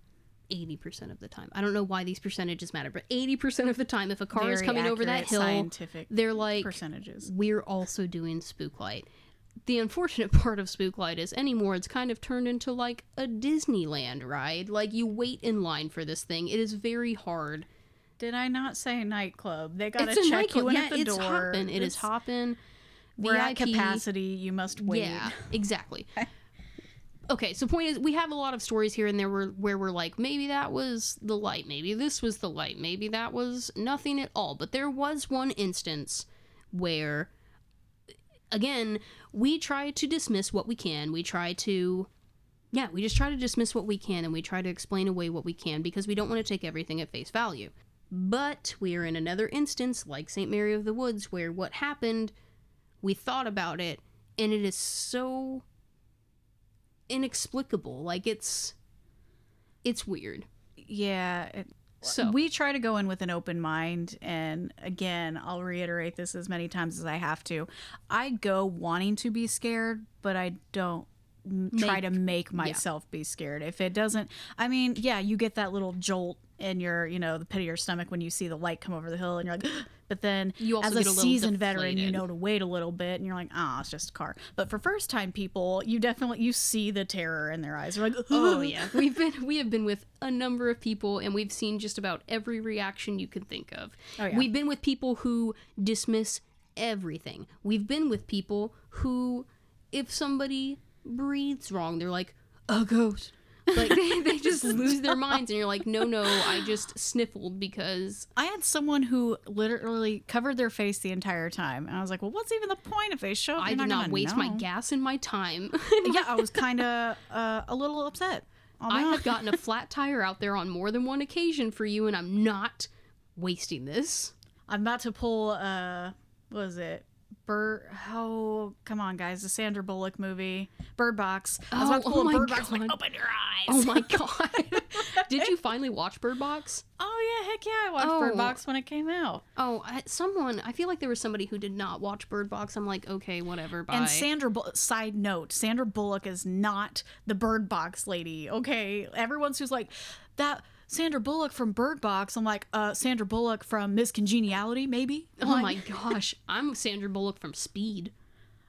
80% of the time. I don't know why these percentages matter, but 80% of the time, if a car is coming over that hill, scientific they're like, percentages. we're also doing Spooklight. The unfortunate part of Spooklight is anymore it's kind of turned into like a Disneyland ride. Like you wait in line for this thing. It is very hard. Did I not say nightclub? They gotta a check nightclub. you in yeah, at the it's door. hopping. It is It's- hopping. We're at capacity. You must wait. Yeah, exactly. okay, so point is, we have a lot of stories here and there where, where we're like, maybe that was the light, maybe this was the light, maybe that was nothing at all. But there was one instance where, again, we try to dismiss what we can. We try to, yeah, we just try to dismiss what we can and we try to explain away what we can because we don't want to take everything at face value. But we are in another instance, like St. Mary of the Woods, where what happened, we thought about it, and it is so inexplicable. Like it's it's weird. Yeah. It, So we try to go in with an open mind and again i'll reiterate this as many times as i have to i go wanting to be scared but i don't m- try to make myself be scared if it doesn't i mean yeah you get that little jolt in your you know the pit of your stomach when you see the light come over the hill and you're like but then You also as a a seasoned veteran you know to wait a little bit and you're like ah it's just a car but for first time people you definitely you see the terror in their eyes you're like Oh yeah, we've been we have been with a number of people, and we've seen just about every reaction you can think of. Oh, yeah. We've been with people who dismiss everything. We've been with people who, if somebody breathes wrong, they're like a ghost. Like they, they just lose their minds, and you're like, no, no, I just sniffled because I had someone who literally covered their face the entire time, and I was like, "Well, what's even the point if they show up? I did not gonna waste my gas and my time. yeah, I was kind of uh, a little upset. I have gotten a flat tire out there on more than one occasion for you, and I'm not wasting this. I'm about to pull. Uh, what was it? Bird. Oh, come on, guys! The Sandra Bullock movie, Bird Box. I was about to Oh, pull oh a my Bird Box. Like, God. open your eyes. Oh my god! Did you finally watch Bird Box? Oh yeah, heck yeah! I watched Oh. Bird Box when it came out. Oh, I, someone. I feel like there was somebody who did not watch Bird Box. I'm like, okay, whatever. Bye. And Sandra, Bull- side note, Sandra Bullock is not the Bird Box lady. Okay, everyone's who's like that. Sandra Bullock from Bird Box. I'm like, uh, Sandra Bullock from Miss Congeniality, maybe. oh Like, my gosh, I'm Sandra Bullock from Speed.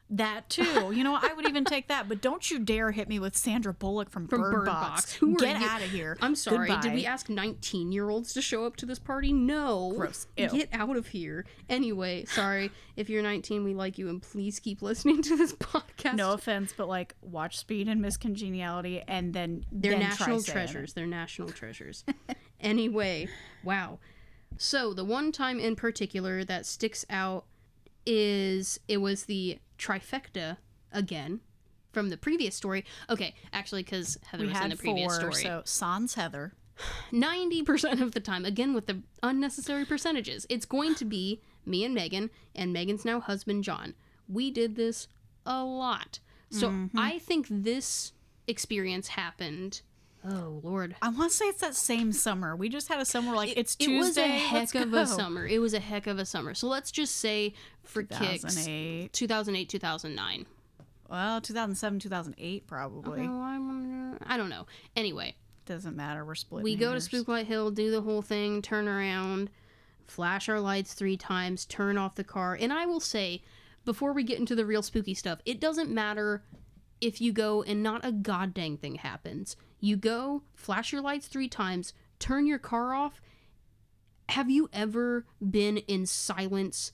That too. You know, I would even take that. But don't you dare hit me with Sandra Bullock from, From Bird, Bird Box. Box. Who are Get out of here. I'm sorry. Did we ask 19 year olds to show up to this party? No. Gross. Ew. Get out of here. Anyway, sorry. If you're 19, we like you, and please keep listening to this podcast. No offense, but like, watch Speed and Miss Congeniality, and then They're then national treasures. They're national treasures. anyway, wow. So the one time in particular that sticks out is it was the trifecta again from the previous story. Okay, actually, because Heather we was in the previous four, story. so sans Heather. 90% of the time, again with the unnecessary percentages, it's going to be me and Megan and Megan's now husband, John. We did this a lot. So Mm-hmm. I think this experience happened. Oh, Lord. I want to say it's that same summer. We just had a summer like it's Tuesday. it was a heck of go. a summer. It was a heck of a summer. So let's just say for kicks 2008. 2008, 2009. Well, 2007, 2008 probably. Oh, I I don't know. Anyway, Doesn't matter. We're split. we go to Spooklight Hill, do the whole thing, turn around, flash our lights three times, turn off the car. And I will say, before we get into the real spooky stuff, it doesn't matter if you go and not a goddamn thing happens. You go, flash your lights three times, turn your car off. Have you ever been in silence?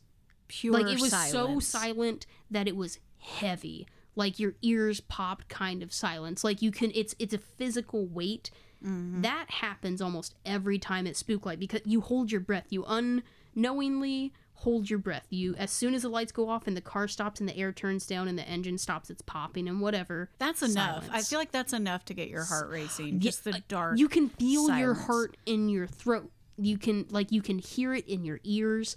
Pure like it was so silent that it was heavy. Like your ears popped kind of silence. Like you can it's it's a physical weight. Mm-hmm. that happens almost every time at spooklight because you hold your breath. You unknowingly hold your breath. You as soon as the lights go off and the car stops and the air turns down and the engine stops it's popping and whatever. That's enough. I feel like that's enough to get your heart racing. Just the dark. you can feel your heart in your throat. You can like you can hear it in your ears.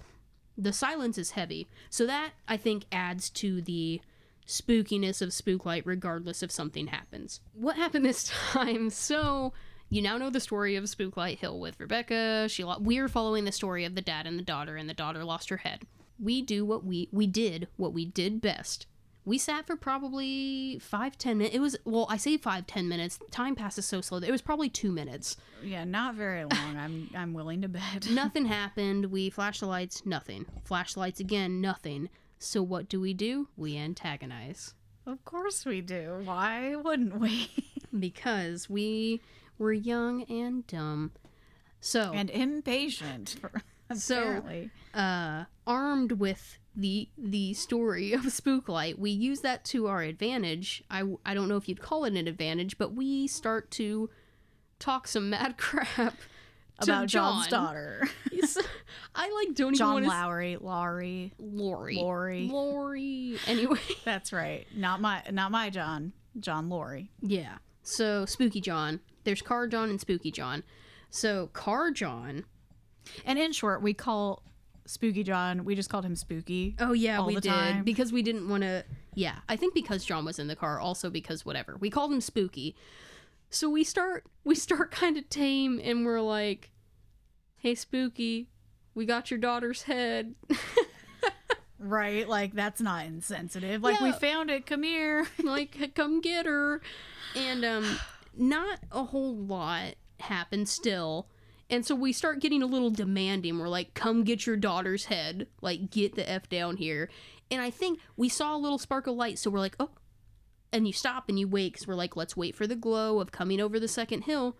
The silence is heavy. So that i think adds to the spookiness of spooklight regardless if something happens. What happened this time? So you now know the story of spooklight hill with rebecca. She lo- we're following the story of the dad and the daughter and the daughter lost her head. We do what we we did what we did best. We sat for probably five ten minutes. It was well i say five ten minutes. Time passes so slow that it was probably two minutes. Yeah, not very long. I'm I'm willing to bet. nothing happened. We flash the lights. Nothing. Flash the lights again. Nothing. So what do we do? We antagonize. Of course we do. Why wouldn't we? because we were young and dumb so and impatient. So- Apparently. uh, armed with the the story of Spooklight, we use that to our advantage. I, I don't know if you'd call it an advantage, but we start to talk some mad crap about John's daughter, I like don't even John want to Lowry. Laurie. Lori. Lori. Lori. Anyway, That's right. Not my not my John. John Laurie. yeah. So Spooky John. There's Car John and Spooky John. So Car John. And in short, we call Spooky John. We just called him Spooky. Oh yeah, all we the did time. because we didn't want to. Yeah, I think because John was in the car, also because whatever. We called him Spooky. So we start we start kind of tame, and we're like, "Hey, Spooky, we got your daughter's head." Right? Like that's not insensitive. Like we found it. Come here. like come get her and um not a whole lot happened still. And so we start getting a little demanding. We're like come get your daughter's head. Like get the f down here. And i think we saw a little spark of light. So we're like oh and you stop and you wait because we're like let's wait for the glow of coming over the second hill.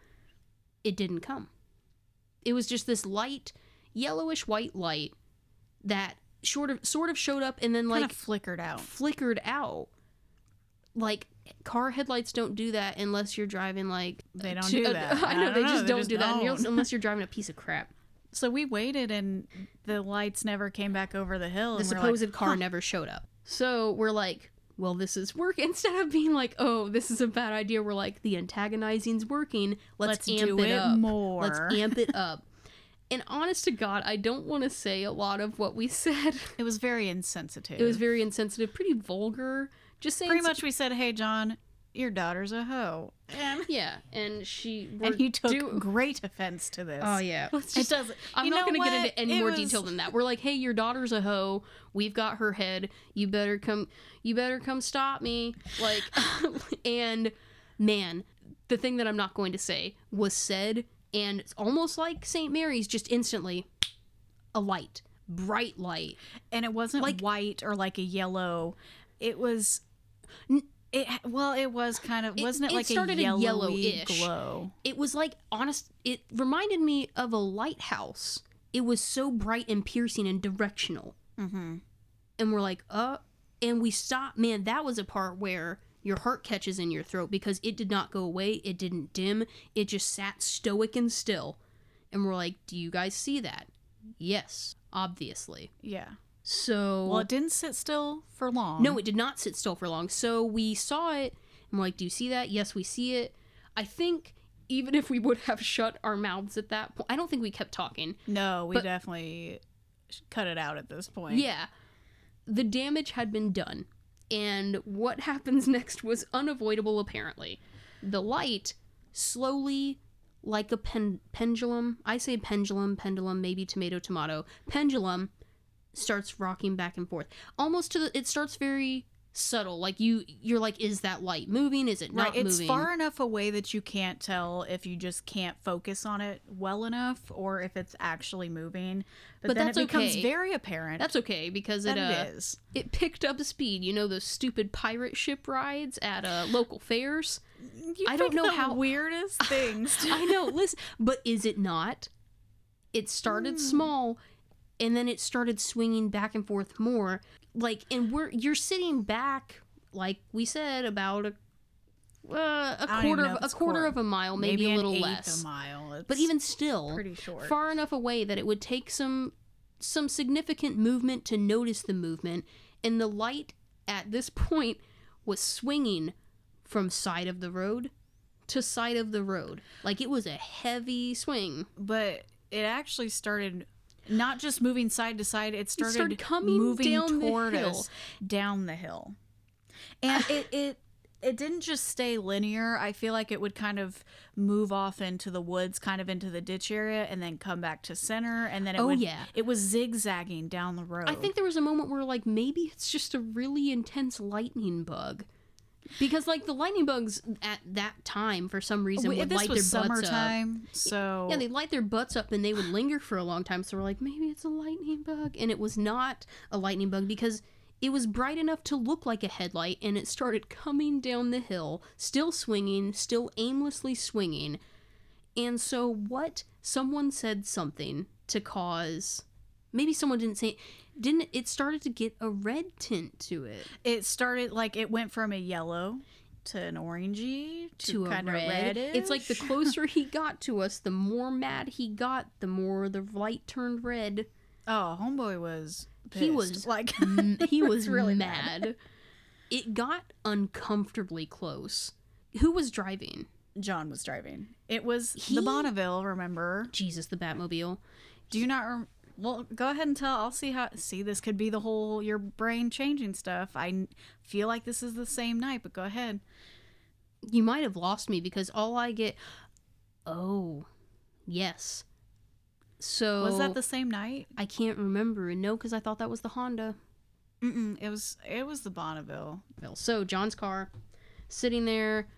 It didn't come. It was just this light yellowish white light that sort of sort of showed up and then Kind like of flickered out. flickered out. Like car headlights don't do that unless you're driving like They don't to- do that. I know I they just they don't just do that don't. unless you're driving a piece of crap. So we waited, and the lights never came back over the hill. The supposed like, car huh. never showed up. So we're like, well, this is work. Instead of being like, oh, this is a bad idea, we're like, the antagonizing's working. Let's, Let's amp do it, it up. more. Let's amp it up. And honest to God, I don't want to say a lot of what we said. It was very insensitive. It was very insensitive, pretty vulgar. Just saying pretty much. We said, "Hey, John, your daughter's a hoe," and Yeah, and she and he took do- great offense to this. Oh yeah. Let's It does. I'm not going to get into any It more was- detail than that. We're like, "Hey, your daughter's a hoe. We've got her head. You better come you better come stop me." Like and man, the thing that I'm not going to say was said and it's almost like St. Mary's just instantly a light, bright light. and it wasn't Like- white or like a yellow. It was. It well, it was kind of It- wasn't it, it like started a a yellowy yellowish. glow? It was like honest it reminded me of a lighthouse. It was so bright and piercing and directional. Mm-hmm. and we're like, uh, and we stopped. Man, that was a part where your heart catches in your throat because it did not go away. It didn't dim. It just sat stoic and still. And we're like, do you guys see that? Yes, obviously. Yeah. So Well, it didn't sit still for long. no, it did not sit still for long. So we saw it and we're like, Do you see that? Yes, we see it. I think even if we would have shut our mouths at that point, I don't think we kept talking. no, we But- definitely cut it out at this point. Yeah. The damage had been done. And what happens next was unavoidable, apparently. The light slowly, like a pen- pendulum, I say pendulum, pendulum, maybe tomato, tomato, pendulum starts rocking back and forth. Almost to the, it starts very subtle. Like you, you're like, is that light moving? Is it Right, not it's moving? far enough away that you can't tell if you just can't focus on it well enough or if it's actually moving. But, But then that's it becomes okay. very apparent That's okay because it, uh, it is. it picked up speed. You know those stupid pirate ship rides at uh, local fairs. You I don't know the how- weirdest things. I know. Listen, but is it not? It started small, and then it started swinging back and forth more. Like, and we're you're sitting back, like we said, about a uh, a quarter of a quarter quar- of a mile, maybe, a an little less. a mile. It's But even still, pretty short. far enough away that it would take some some significant movement to notice the movement, and the light at this point was swinging from side of the road to side of the road. Like it was a heavy swing. but it actually started not just moving side to side it started, started coming moving down the toward hill. us down the hill and it it it didn't just stay linear i feel like it would kind of move off into the woods kind of into the ditch area and then come back to center and then it Oh, would yeah. it was zigzagging down the road I think there was a moment where like maybe it's just a really intense lightning bug. Because like the lightning bugs at that time for some reason Wait, would this light was their butts up. summertime so Yeah, they light their butts up and they would linger for a long time. So we're like, maybe it's a lightning bug. And it was not a lightning bug because it was bright enough to look like a headlight and it started coming down the hill, still swinging, still aimlessly swinging. And so, what someone said something to cause maybe someone didn't say didn't it started to get a red tint to it it started like it went from a yellow to an orangey to, to a kind of red. reddish. It's like the closer he got to us, the more mad he got, the more the light turned red. oh, homeboy was He was like he was really mad. mad. It got uncomfortably close. Who was driving? John was driving. It was He- the Bonneville. Remember? Jesus, the Batmobile. Do you not? Rem- well, go ahead and tell. I'll see how. See, this could be the whole your brain changing stuff. I feel like this is the same night, but go ahead. You might have lost me because all I get. Oh, yes. So Was that the same night? I can't remember. No, because I thought that was the Honda. Mm-mm, it was. It was the Bonneville. So John's car, sitting there.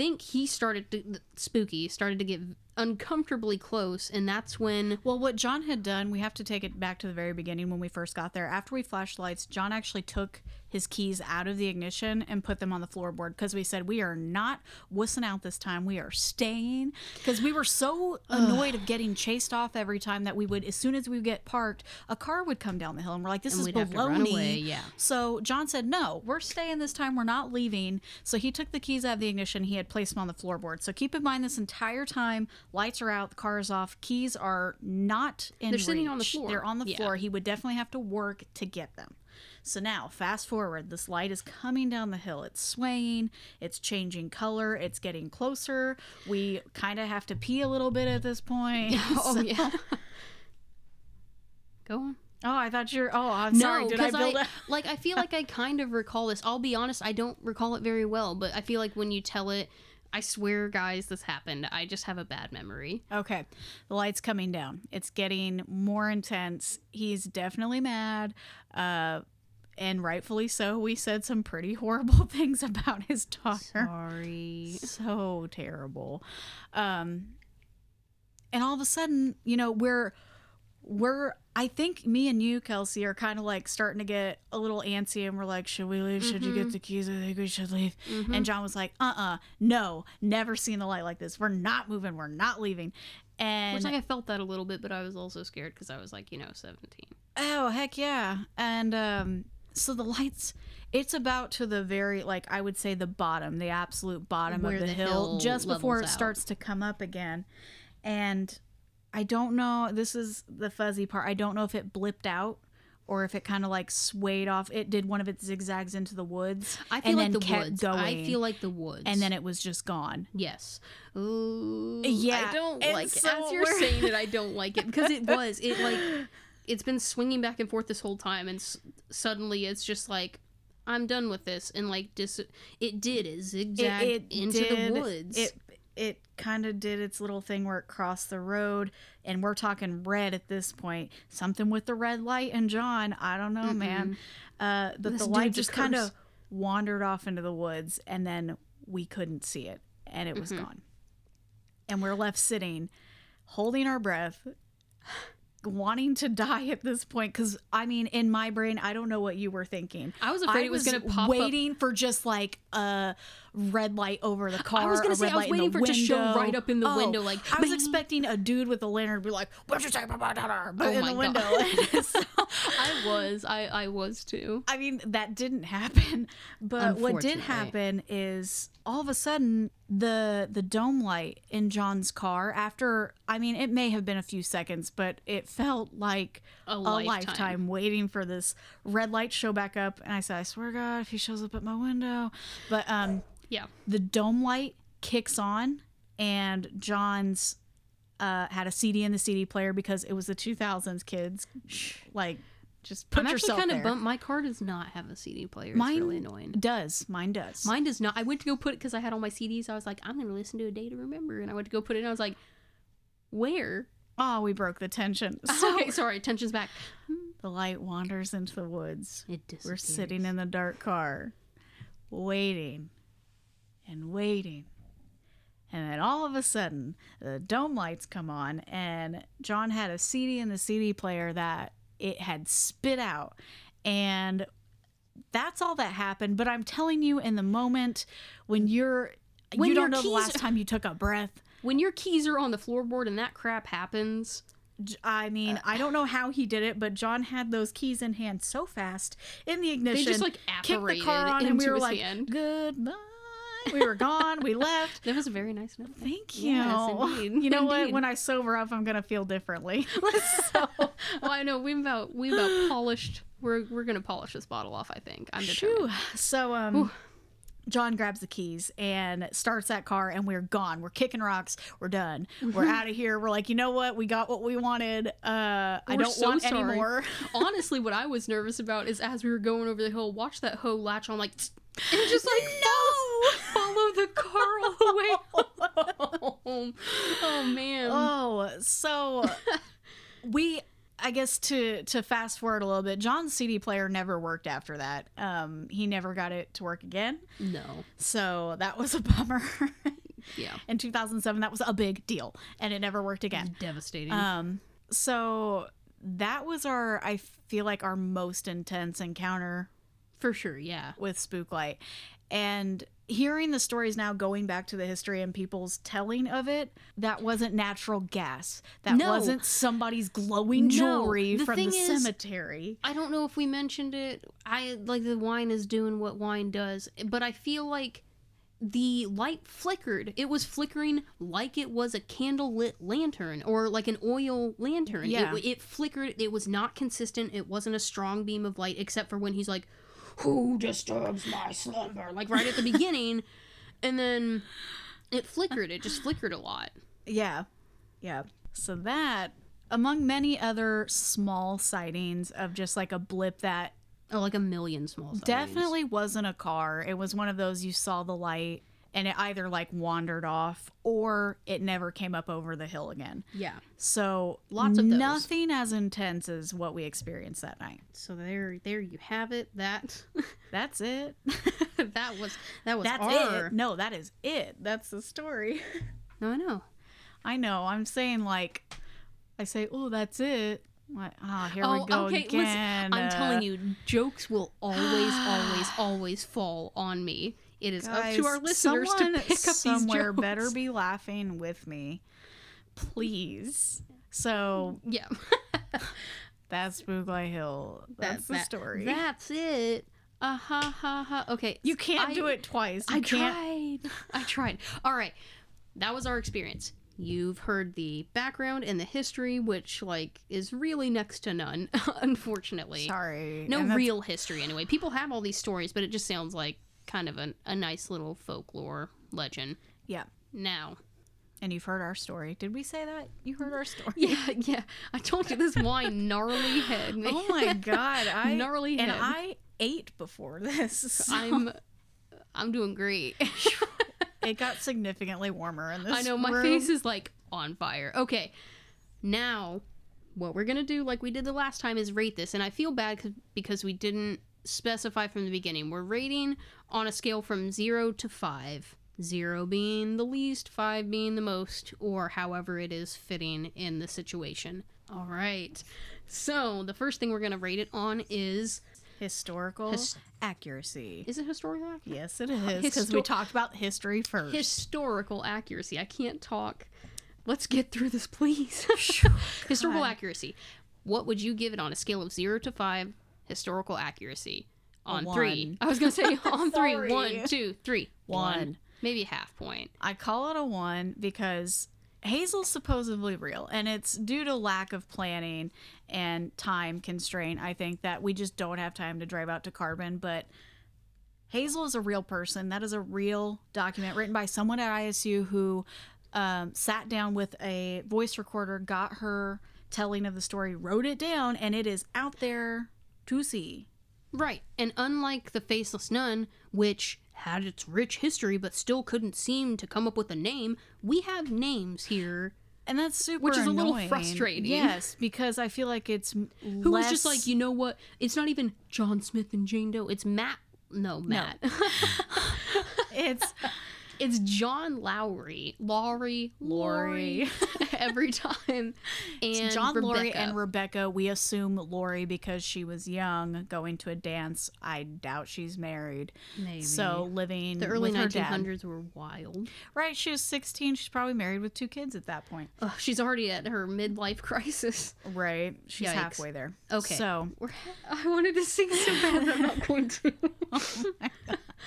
Think he started to spooky. Started to get uncomfortably close, and that's when Well, what John had done, we have to take it back to the very beginning when we first got there. After we flashed lights, John actually took his keys out of the ignition and put them on the floorboard because we said we are not wussing out this time. We are staying because we were so annoyed of getting chased off every time that we would, as soon as we would get parked, a car would come down the hill and we're like, this And is baloney. yeah. So John said, no, we're staying this time. We're not leaving. So he took the keys out of the ignition. He had placed them on the floorboard. So keep in mind this entire time, lights are out, the car is off, keys are not in They're sitting on the reach. floor. They're on the Yeah. floor. He would definitely have to work to get them. So now, fast forward, this light is coming down the hill. It's swaying, it's changing color, it's getting closer. We kind of have to pee a little bit at this point. oh So- yeah. Go on. Oh, I thought you're. Oh, I'm sorry. Did I because build I, like I feel like I kind of recall this. I'll be honest, I don't recall it very well, but I feel like when you tell it, I swear, guys, this happened. I just have a bad memory. Okay. The light's coming down. It's getting more intense. He's definitely mad. Uh and rightfully so. We said some pretty horrible things about his daughter. Sorry. So terrible. Um and all of a sudden, you know, we're we're I think me and you, Kelsey, are kind of like starting to get a little antsy and we're like, should we leave? Should you get the keys? I think we should leave. And John was like, uh uh no, never seen the light like this. We're not moving, we're not leaving. And Which like I felt that a little bit, but I was also scared because I was like, you know, seventeen. Oh, heck yeah. And um so the lights it's about to the very like I would say the bottom, the absolute bottom Where of the, the hill, hill just before it out. starts to come up again. And I don't know, this is the fuzzy part. I don't know if it blipped out or if it kind of like swayed off. It did one of its zigzags into the woods. I feel like the woods. Going, I feel like the woods. and then it was just gone. yes. Ooh, Yeah, I don't and like it. so As you're saying it, I don't like it because it was it like it's been swinging back and forth this whole time, and s- suddenly it's just like. I'm done with this, and like dis- it did it zigzagged into did- the woods. It it kind of did its little thing where it crossed the road, and we're talking red at this point. Something with the red light and John. I don't know, man. Uh, but the light just kind of wandered off into the woods, and then we couldn't see it, and it Mm-hmm. was gone. And we're left sitting, holding our breath. Wanting to die at this point because I mean, in my brain, I don't know what you were thinking. I was afraid it was gonna pop up- waiting for just like a red light over the car. I was gonna say, I was waiting for it to show right up in the Oh, window, like, I was expecting a dude with a lantern to be like, "What'd you say about my daughter?" But Oh in the window. I was, I, I was too. I mean, that didn't happen. But what did happen is all of a sudden the the dome light in John's car after I mean, it may have been a few seconds, but it felt like A a lifetime. lifetime waiting for this red light to show back up. And I said, I swear to God, if he shows up at my window. But um Yeah. the dome light kicks on and John's uh, had a CD in the CD player because it was the 2000s kids. Like, just put I'm actually yourself kind of bummed. My car does not have a CD player. It's Mine really annoying. does. Mine does. Mine does not. I went to go put it because I had all my CDs. I was like, I'm going to listen to A Day to Remember. And I went to go put it, and I was like, where? oh, we broke the tension. So okay, sorry. tension's back. the light wanders into the woods. It We're disappears. sitting in the dark car, waiting and waiting. And then all of a sudden, the dome lights come on, and John had a CD in the CD player that it had spit out. And that's all that happened. But I'm telling you, in the moment when you're, When you don't know the last time you took a breath. When your keys are on the floorboard and that crap happens, I mean, I don't know how he did it, but John had those keys in hand so fast in the ignition. They just like, kicked the car on, and we were like, hand. "Goodbye." We were gone. we left. that was a very nice note. Thank you. Yes, indeed. You know what? When I sober up, I'm gonna feel differently. so, well, I know we've about we've about polished. We're we're gonna polish this bottle off. I think I'm determined. Phew. so um, John grabs the keys and starts that car, and we're gone. We're kicking rocks. We're done. We're out of here. We're like, you know what? We got what we wanted. Uh, I don't so want sorry. any more. Honestly, what I was nervous about is as we were going over the hill, watch that hoe latch on like, and just like no. Follow the car all the way home. Oh man. Oh, so we I guess to to fast forward a little bit, John's CD player never worked after that. Um he never got it to work again. no. So that was a bummer. Yeah. In 2007 that was a big deal and it never worked again. Devastating. Um so that was our I feel like our most intense encounter For sure. Yeah. with Spooklight. And hearing the stories now going back to the history and people's telling of it, that wasn't natural gas. That No. wasn't somebody's glowing No. jewelry The from the is- cemetery. I don't know if we mentioned it. I like the wine is doing what wine does, but I feel like the light flickered. It was flickering like it was a candle lit lantern or like an oil lantern. Yeah. It, it flickered. It was not consistent. It wasn't a strong beam of light, except for when he's like, "Who disturbs my slumber?" Like right at the beginning, and then it flickered. It just flickered a lot. Yeah. Yeah. So that among many other small sightings of just like a blip that Oh, like a million small. sightings. definitely wasn't a car. It was one of those you saw the light and it either like wandered off or it never came up over the hill again. Yeah. So Lots of those. nothing as intense as what we experienced that night. So there, there you have it. That. That's it. that was that was That's our it. No, that is it. That's the story. no I know I know. I'm saying like, I say, oh, that's it. Like, ah, here oh we go okay again. listen I'm uh, telling you jokes will always always always fall on me it is up to our listeners to pick up somewhere these better be laughing with me, please. So yeah that's Spooklight Hill. That's That- the that- story. that's it uh ha ha ha okay you can't I- do it twice. You I can't. tried I tried all right that was our experience You've heard the background and the history, which like is really next to none, unfortunately. Sorry. No real history anyway. People have all these stories, but it just sounds like kind of a, a nice little folklore legend. Yeah. Now, And you've heard our story. Did we say that? You heard our story. yeah, yeah, I told you this wine gnarly head. Man. Oh my god. I Gnarly head. and. I ate before this. so I'm I'm doing great. it got significantly warmer in this. I know my room. face is like on fire. Okay, now what we're gonna do, like we did the last time, is rate this, and I feel bad because we didn't specify from the beginning. We're rating on a scale from zero to five. Zero being the least, five being the most, or however it is fitting in the situation. All right. So the first thing we're gonna rate it on is historical His- accuracy. is it historical accuracy? Yes, it is because we talked about history first. historical accuracy. I can't talk. Let's get through this, please. historical accuracy. What would you give it on a scale of zero to five? Historical accuracy on one. three. I was gonna say on three. One, two, three. One. Maybe a half point. I call it a one because Hazel's supposedly real, and it's due to lack of planning and time constraint. I think that we just don't have time to drive out to Carbon, but Hazel is a real person. That is a real document written by someone at ISU who um, sat down with a voice recorder, got her telling of the story, wrote it down, and it is out there to see. Right. And unlike the Faceless Nun, which had its rich history but still couldn't seem to come up with a name, we have names here. And that's super Which is a little frustrating. Yes, because I feel like it's Who was just like, you know what? It's not even John Smith and Jane Doe. It's Matt. No, Matt. it's it's John Lowry. Lowry. Lori. Every time. And John Rebecca. and Rebecca. We assume Lori because she was young, going to a dance. I doubt she's married. Maybe. So living the early with her dad. 1900s were wild. Right, she was 16. She's probably married with two kids at that point. Ugh, she's already at her midlife crisis. Right, she's Yikes. halfway there. Okay. So I wanted to sing so bad, I'm not going to. Oh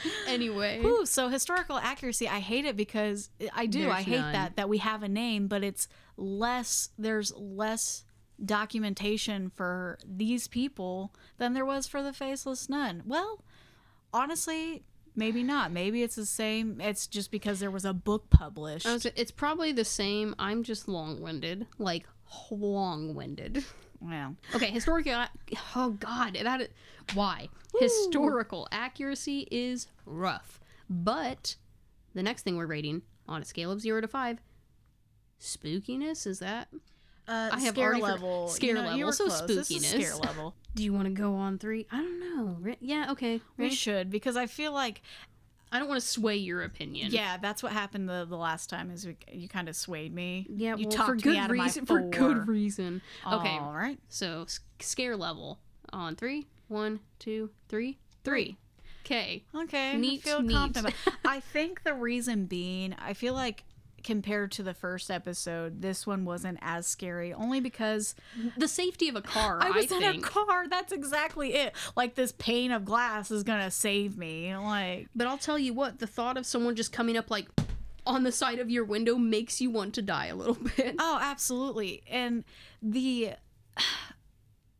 anyway. Ooh, so historical accuracy, I hate it because I do. I hate none. that that we have a name, but it's less. There's less documentation for these people than there was for the faceless nun. Well, honestly, maybe not. Maybe it's the same. It's just because there was a book published. Was, it's probably the same. I'm just long winded. Like, long winded. well, Okay, historical. Oh God, that is, why historical accuracy is rough. But the next thing we're rating on a scale of zero to five, spookiness is that? uh, I have scare level. scare you know, level, so close. Spookiness. scare level. Do you want to go on three? I don't know. Yeah, okay. We should because I feel like I don't want to sway your opinion. yeah, that's what happened the, the last time. Is we, you kind of swayed me. yeah. you Well, talked for me good out of my reason. For good reason. Okay. All right. So scare level on three. One, two, three, three. Okay. Okay, Neat, I feel neat. confident. I think the reason being, I feel like compared to the first episode, this one wasn't as scary. Only because The safety of a car. I was in think. a car. That's exactly it. Like this pane of glass is gonna save me. Like But I'll tell you what, the thought of someone just coming up like on the side of your window makes you want to die a little bit. oh, absolutely. And the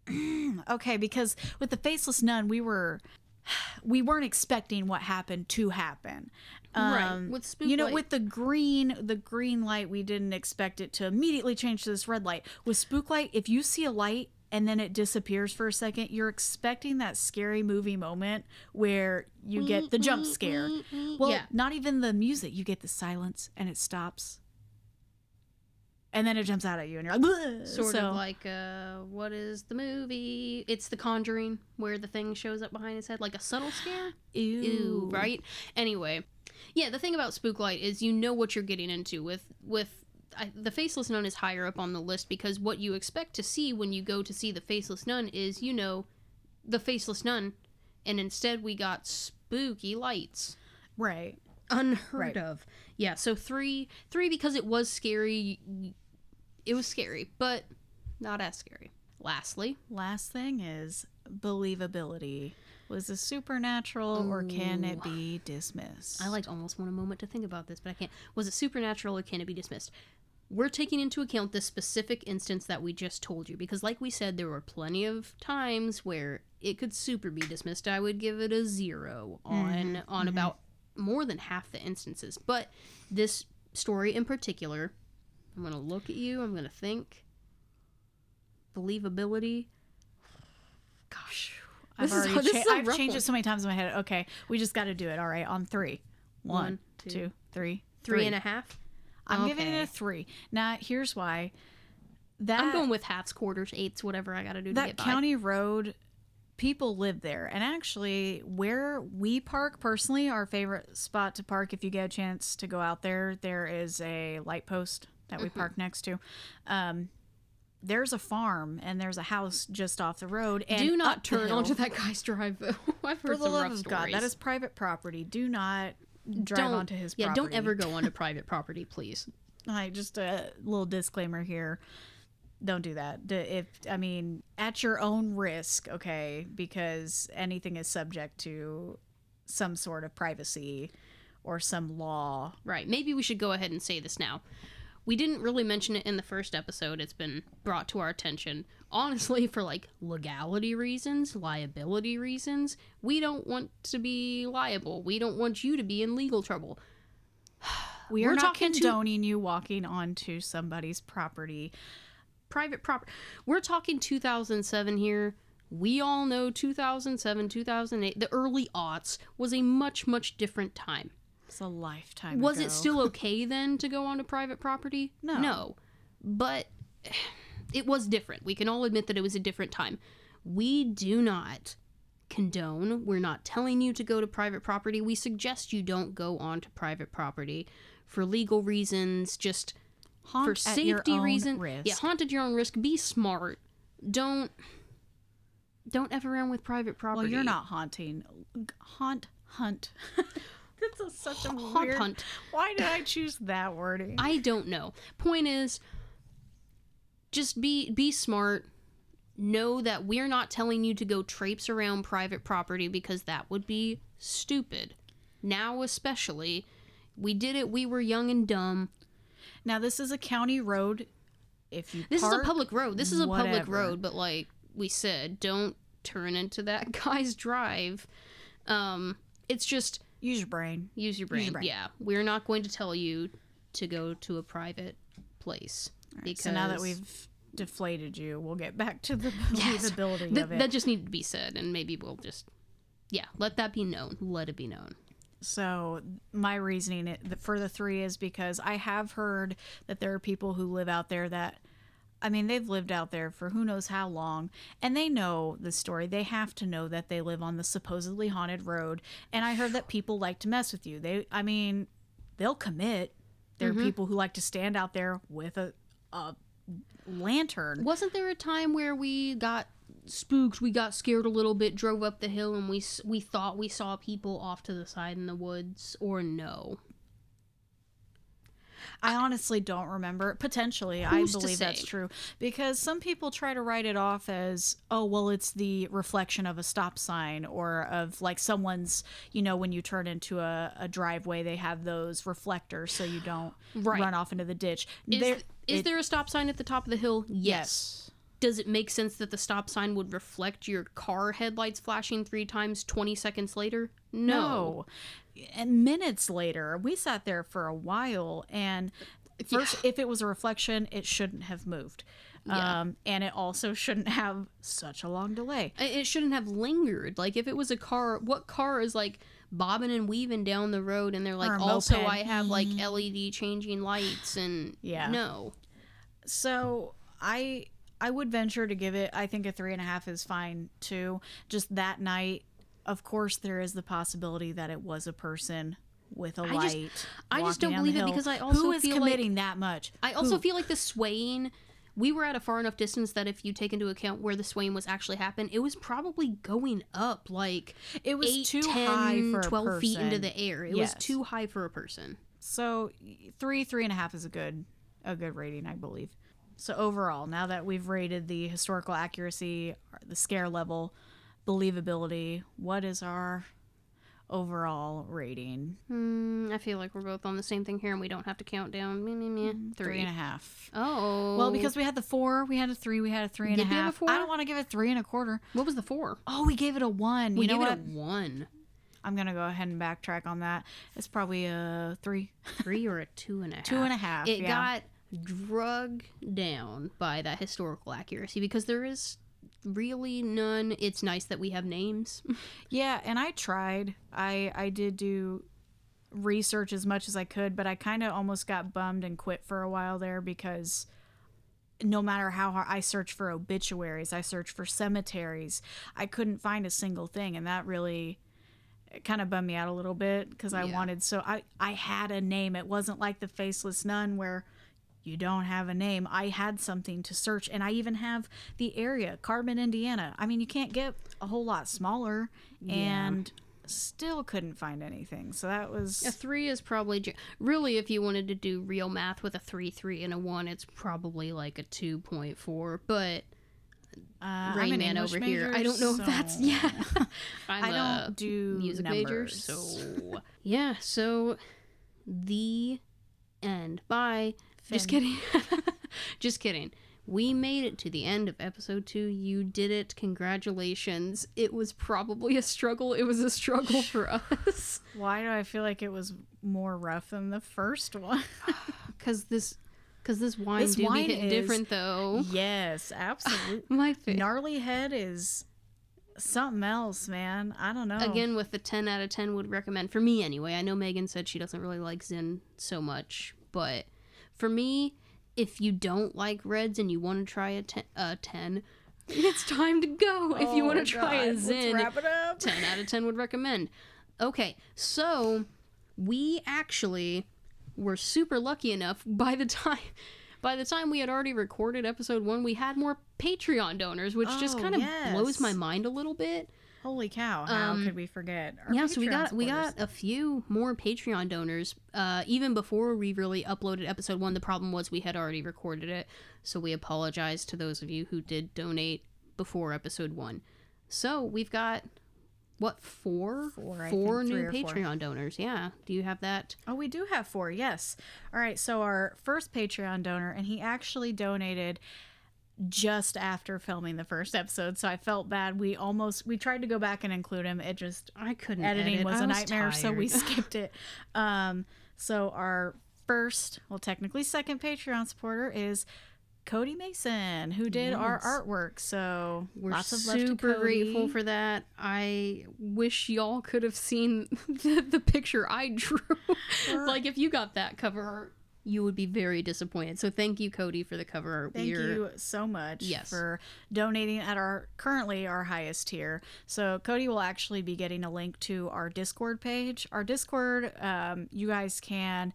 okay, because with the faceless nun, we were we weren't expecting what happened to happen. Right, Um, with spook you know, light. with the green, the green light, we didn't expect it to immediately change to this red light. With spook light, if you see a light and then it disappears for a second, you're expecting that scary movie moment where you get the jump mm, mm, scare. Mm, well, Yeah. not even the music. You get the silence and it stops. And then it jumps out at you and you're like, "Bleh." Sort So- of like uh what is the movie? It's The Conjuring where the thing shows up behind his head like a subtle scare. ew. Ew, right? Anyway, yeah, the thing about Spooklight is you know what you're getting into with with I, the Faceless Nun is higher up on the list because what you expect to see when you go to see the Faceless Nun is you know the Faceless Nun, and instead we got spooky lights. Right. Unheard Right. of. Yeah, so three three because it was scary. It was scary, but not as scary. Lastly, Last thing is believability. Was this supernatural or can it be dismissed? I like almost want a moment to think about this, but I can't. Was it supernatural or can it be dismissed? we're taking into account the specific instance that we just told you because like we said there were plenty of times where it could super be dismissed. I would give it a zero on mm-hmm. on mm-hmm. about more than half the instances. But this story in particular i'm gonna look at you i'm gonna think. Believability. Gosh, I've This is- this is cha- a I've changed one. it so many times in my head. Okay, we just got to do it. All right, on three. One, One, two, two, three, three and a half I'm giving it a three. Now, here's why. That i'm going with halves quarters eighths whatever i gotta do to that get by county road people live there and actually where we park personally our favorite spot to park if you get a chance to go out there there is a light post that Mm-hmm. we park next to um there's a farm and there's a house just off the road and do not turn hill- onto that guy's drive though i've for the love of god that is private property do not drive don't onto his yeah property don't ever go onto private property please Hi, just a little disclaimer here. Don't do that. If I mean, at your own risk, okay? Because anything is subject to some sort of privacy or some law. Right. Maybe we should go ahead and say this now. We didn't really mention it in the first episode. It's been brought to our attention. Honestly, for like legality reasons, liability reasons, we don't want to be liable. We don't want you to be in legal trouble. We are We're not talking to- condoning you walking onto somebody's property. Private property. We're talking 2007 here. We all know 2007, 2008, the early aughts was a much, much different time. It's a lifetime. Was ago. it still okay then to go onto private property? No. No. But it was different. We can all admit that it was a different time. We do not condone, we're not telling you to go to private property. We suggest you don't go onto private property for legal reasons, just Honk for safety reasons. risk. Yeah, haunt at your own risk. Be smart. Don't don't ever around with private property. Well, you're not haunting. Haunt, hunt. That's a, such a Haunt weird. hunt. Why did I choose that wording? I don't know. Point is, just be be smart. Know that we're not telling you to go traipse around private property because that would be stupid. Now, especially, we did it. We were young and dumb. Now this is a county road. If you This is a public road. This is a public road, but like we said, don't turn into that guy's drive. Um, it's just use your brain. use your brain. your brain. Yeah, we're not going to tell you to go to a private place because So now that we've deflated you, we'll get back to the Yes. believability Th- of it. that just needed to be said, and maybe we'll just yeah let that be known. Let it be known. So my reasoning for the three is because I have heard that there are people who live out there that, I mean, they've lived out there for who knows how long, and they know the story. They have to know that they live on the supposedly haunted road. And I heard that people like to mess with you. They, I mean, they'll commit. There Mm-hmm. are people who like to stand out there with a, a lantern. Wasn't there a time where we got spooked? We got scared a little bit, drove up the hill, and we we thought we saw people off to the side in the woods, or no? I honestly don't remember. Potentially, I Who's to believe that's true because some people try to write it off as, oh, well, it's the reflection of a stop sign or of like someone's, you know, when you turn into a, a driveway, they have those reflectors so you don't Right. run off into the ditch. Is, There- it- there a stop sign at the top of the hill? Yes. yes. Does it make sense that the stop sign would reflect your car headlights flashing three times 20 seconds later? No. No. And minutes later, we sat there for a while, and first, if it was a reflection, it shouldn't have moved. Yeah. Um, and it also shouldn't have such a long delay. It shouldn't have lingered. Like, if it was a car, what car is like bobbing and weaving down the road and they're like, also, moped. I have like LED changing lights and. Yeah. No. So I I would venture to give it. I think a three and a half is fine too. Just that night, of course, there is the possibility that it was a person with a I light. just- I just don't believe it because I also who is feel like- committing that much. I also Who? feel like the swaying. We were at a far enough distance that if you take into account where the swaying was actually happening, it was probably going up like it was 8, too 10, high for a 12 feet into the air. It Yes. was too high for a person. So three, three and a half is a good a good rating, I believe. So overall, now that we've rated the historical accuracy, the scare level, believability, what is our overall rating. Hmm, I feel like we're both on the same thing here, and we don't have to count down. Meh, meh, meh. Three Three. and a half. Oh, Well, because we had the four, we had a three, we had a three and a Did a half. four? I don't want to give it three and a quarter. what was the four? Oh, we gave it a one. We you know gave what? it a one, I'm gonna go ahead and backtrack on that. It's probably a three, three, or a two and a half. two and a half. It yeah. got drug down by that historical accuracy because there is really none. It's nice that we have names. Yeah, and I tried. I I did do research as much as I could, but I kind of almost got bummed and quit for a while there because no matter how hard I searched for obituaries, I searched for cemeteries, I couldn't find a single thing, and that really kind of bummed me out a little bit because I Yeah. wanted so I I had a name. It wasn't like the faceless nun where you don't have a name. I had something to search, and I even have the area, Carbon, Indiana. I mean, you can't get a whole lot smaller, and still couldn't find anything. So that was A three is probably ju- really if you wanted to do real math with a three, three, and a one, it's probably like a two point four. But uh, Rain an Man English over here, I don't know if that's yeah. I'm I a don't do music numbers. major, so yeah. So the end. Bye. Just kidding. Just kidding. We made it to the end of episode two. You did it. Congratulations. It was probably a struggle. It was a struggle for us. Why do I feel like it was more rough than the first one? Cause this, cause this wine This do wine is- different though. yes, absolutely. My favorite. Gnarly head is something else, man. I don't know. Again, with the 10 out of 10 would recommend, for me anyway. I know Megan said she doesn't really like Zin so much, but for me, if you don't like reds and you want to try a 10, a 10 it's time to go. if you oh, want to try a Zin, Oh, wrap it up. 10 out of 10 would recommend. Okay, so we actually were super lucky enough by the time by the time we had already recorded episode 1, we had more Patreon donors, which just Oh, kind of yes. blows my mind a little bit. Holy cow! How Um, could we forget? Our yeah, so we Patreon got we got a few more Patreon donors. Uh, even before we really uploaded episode one, the problem was we had already recorded it, so we apologize to those of you who did donate before episode one. So we've got what four Four, four new or four. Patreon donors. Yeah, do you have that? Oh, we do have four. Yes. All right. So our first Patreon donor, and he actually donated just after filming the first episode. So I felt bad. We almost we tried to go back and include him. It just I couldn't. editing edit. was I a nightmare, so we skipped it. Um, so our first, well, technically second Patreon supporter is Cody Mason, who did our artwork. So We're lots of love to super grateful for that. I wish y'all could have seen the, the picture I drew. like if you got that cover art, you would be very disappointed. So thank you, Cody, for the cover art. Thank We're- you so much Yes. for donating at our currently our highest tier. So Cody will actually be getting a link to our Discord page. Our Discord, um, you guys can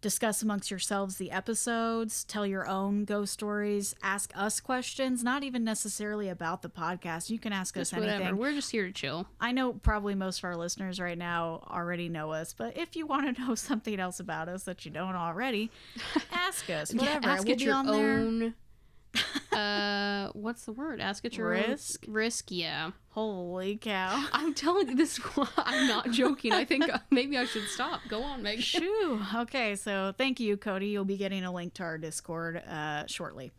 discuss amongst yourselves the episodes, tell your own ghost stories, ask us questions, not even necessarily about the podcast. You can ask Just us whatever. anything. We're just here to chill. I know probably most of our listeners right now already know us, but if you want to know something else about us that you don't already, ask us. Whatever. Yeah, ask we'll at be your on there. own. Uh, what's the word? Ask at your Risk? own risk. Yeah, Holy cow. I'm telling you this. I'm not joking. I think uh, maybe I should stop. Go on, Meg. Shoo. Okay, so thank you, Cody. You'll be getting a link to our Discord uh, shortly.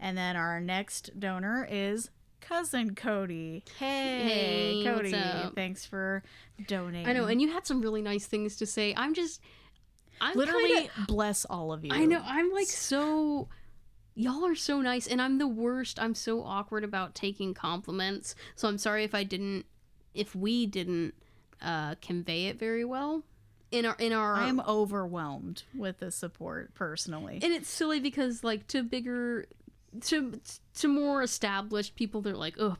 And then our next donor is cousin Cody. Hey, Hey, Cody. Thanks for donating. I know, and you had some really nice things to say. I'm just, I'm literally kinda- bless all of you. I know. I'm like so. Y'all are so nice, and I'm the worst. I'm so awkward about taking compliments. So I'm sorry if I didn't, if we didn't uh, convey it very well in our in our. I am overwhelmed with the support personally. and it's silly because like to bigger, to to more established people, they're like, oh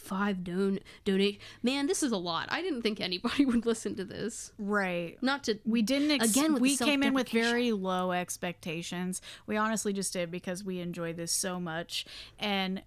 five don donate. Man, this is a lot. I didn't think anybody would listen to this. right. Not to We didn't ex- Again, we came in with very low expectations. We honestly just did because we enjoy this so much and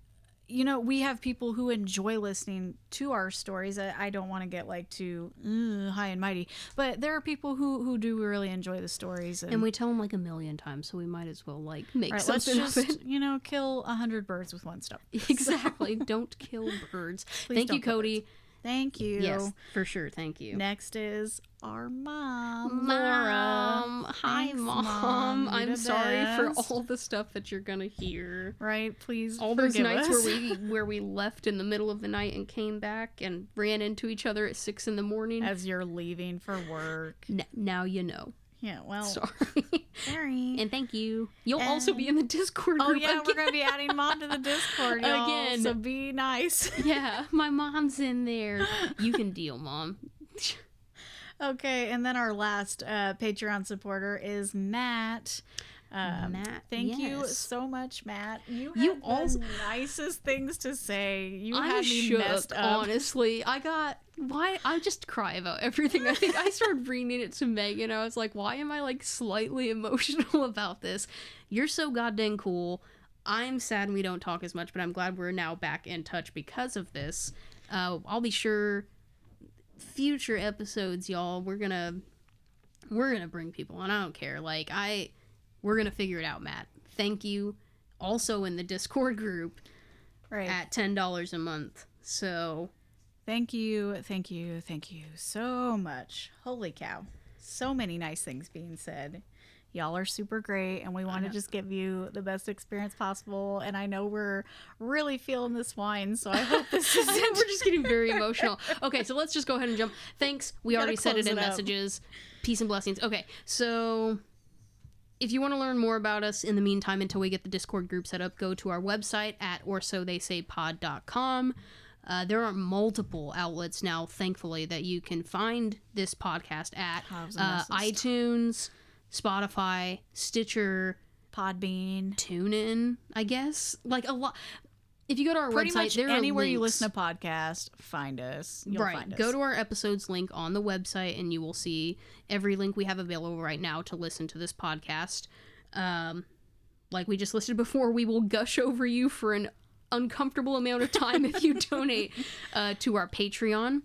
you know, we have people who enjoy listening to our stories. I, I don't want to get like too uh, high and mighty, but there are people who who do really enjoy the stories. And, and we tell them like a million times, so we might as well like make right, let's just you know kill a hundred birds with one stone. Exactly. don't kill birds. Please Thank you, don't Cody. Thank you. Yes, for sure. Thank you. Next is our mom, Mom. Laura. Hi, Thanks, mom. Mom. I'm sorry for all the stuff that you're gonna hear. Right, please. All those nights us. where we where we left in the middle of the night and came back and ran into each other at six in the morning. as you're leaving for work. N- now you know. Yeah, well, Sorry. sorry. and thank you. You'll also be in the Discord oh yeah, we're gonna be adding mom to the Discord y'all, Again. So be nice. yeah, my mom's in there. You can deal, mom. okay, and then our last uh, Patreon supporter is Matt. Um, Matt, thank you so much, Matt. You You the also- nicest things to say. You I'm had me shook, messed up. honestly. I got why I just cry about everything. I think I started reading it to Megan. I was like, why am I like slightly emotional about this? You're so goddamn cool. I'm sad we don't talk as much, but I'm glad we're now back in touch because of this. Uh, I'll be sure future episodes, y'all. We're gonna we're gonna bring people on. I don't care. Like I, we're gonna figure it out, Matt. Thank you. Also in the Discord group Right. at ten dollars a month. So Thank you, thank you, thank you so much. Holy cow. So many nice things being said. Y'all are super great, and we want to just give you the best experience possible. And I know we're really feeling this wine, so I hope this is we're just getting very emotional. Okay, so let's just go ahead and jump. Thanks. We already said it in it messages. Peace and blessings. Okay, so if you want to learn more about us in the meantime until we get the Discord group set up, go to our website at or so they say pod.com. Uh, there are multiple outlets now, thankfully, that you can find this podcast at I was a uh, iTunes, Spotify, Stitcher, Podbean. TuneIn, I guess. Like a lot. If you go to our Pretty website, much there anywhere you listen to podcast, find us. You'll right. find us. Go to our episodes link on the website, and you will see every link we have available right now to listen to this podcast. Um, like we just listed before, we will gush over you for an uncomfortable amount of time if you donate uh, to our Patreon.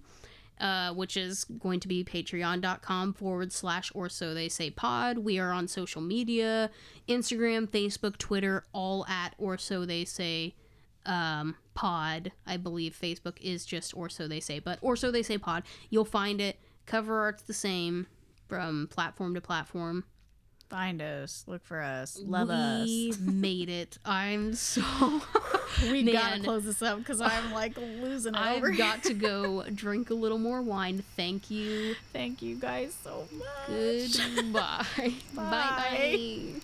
Uh, which is going to be patreon.com forward slash or so they say pod. We are on social media Instagram, Facebook, Twitter, all at or so they say um, pod. I believe Facebook is just or so they say, but or so they say pod. You'll find it. Cover art's the same from platform to platform. Find us. Look for us. Love we us. made it. I'm so. We gotta close this up because I'm like losing it I've got to go drink a little more wine. Thank you. Thank you guys so much. Goodbye. bye bye.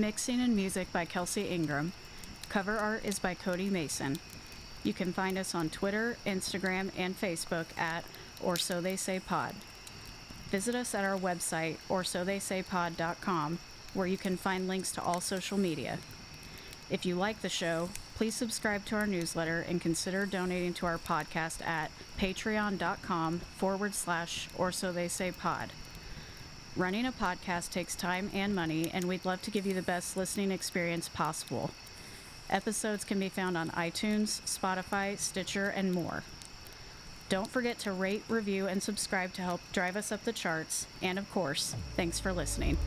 Mixing and music by Kelsey Ingram. Cover art is by Cody Mason. You can find us on Twitter, Instagram, and Facebook at Or So They Say Pod. Visit us at our website, or so they say pod.com, where you can find links to all social media. If you like the show, please subscribe to our newsletter and consider donating to our podcast at patreon.com forward slash or so they say pod. Running a podcast takes time and money, and we'd love to give you the best listening experience possible. Episodes can be found on iTunes, Spotify, Stitcher, and more. Don't forget to rate, review, and subscribe to help drive us up the charts. And of course, thanks for listening.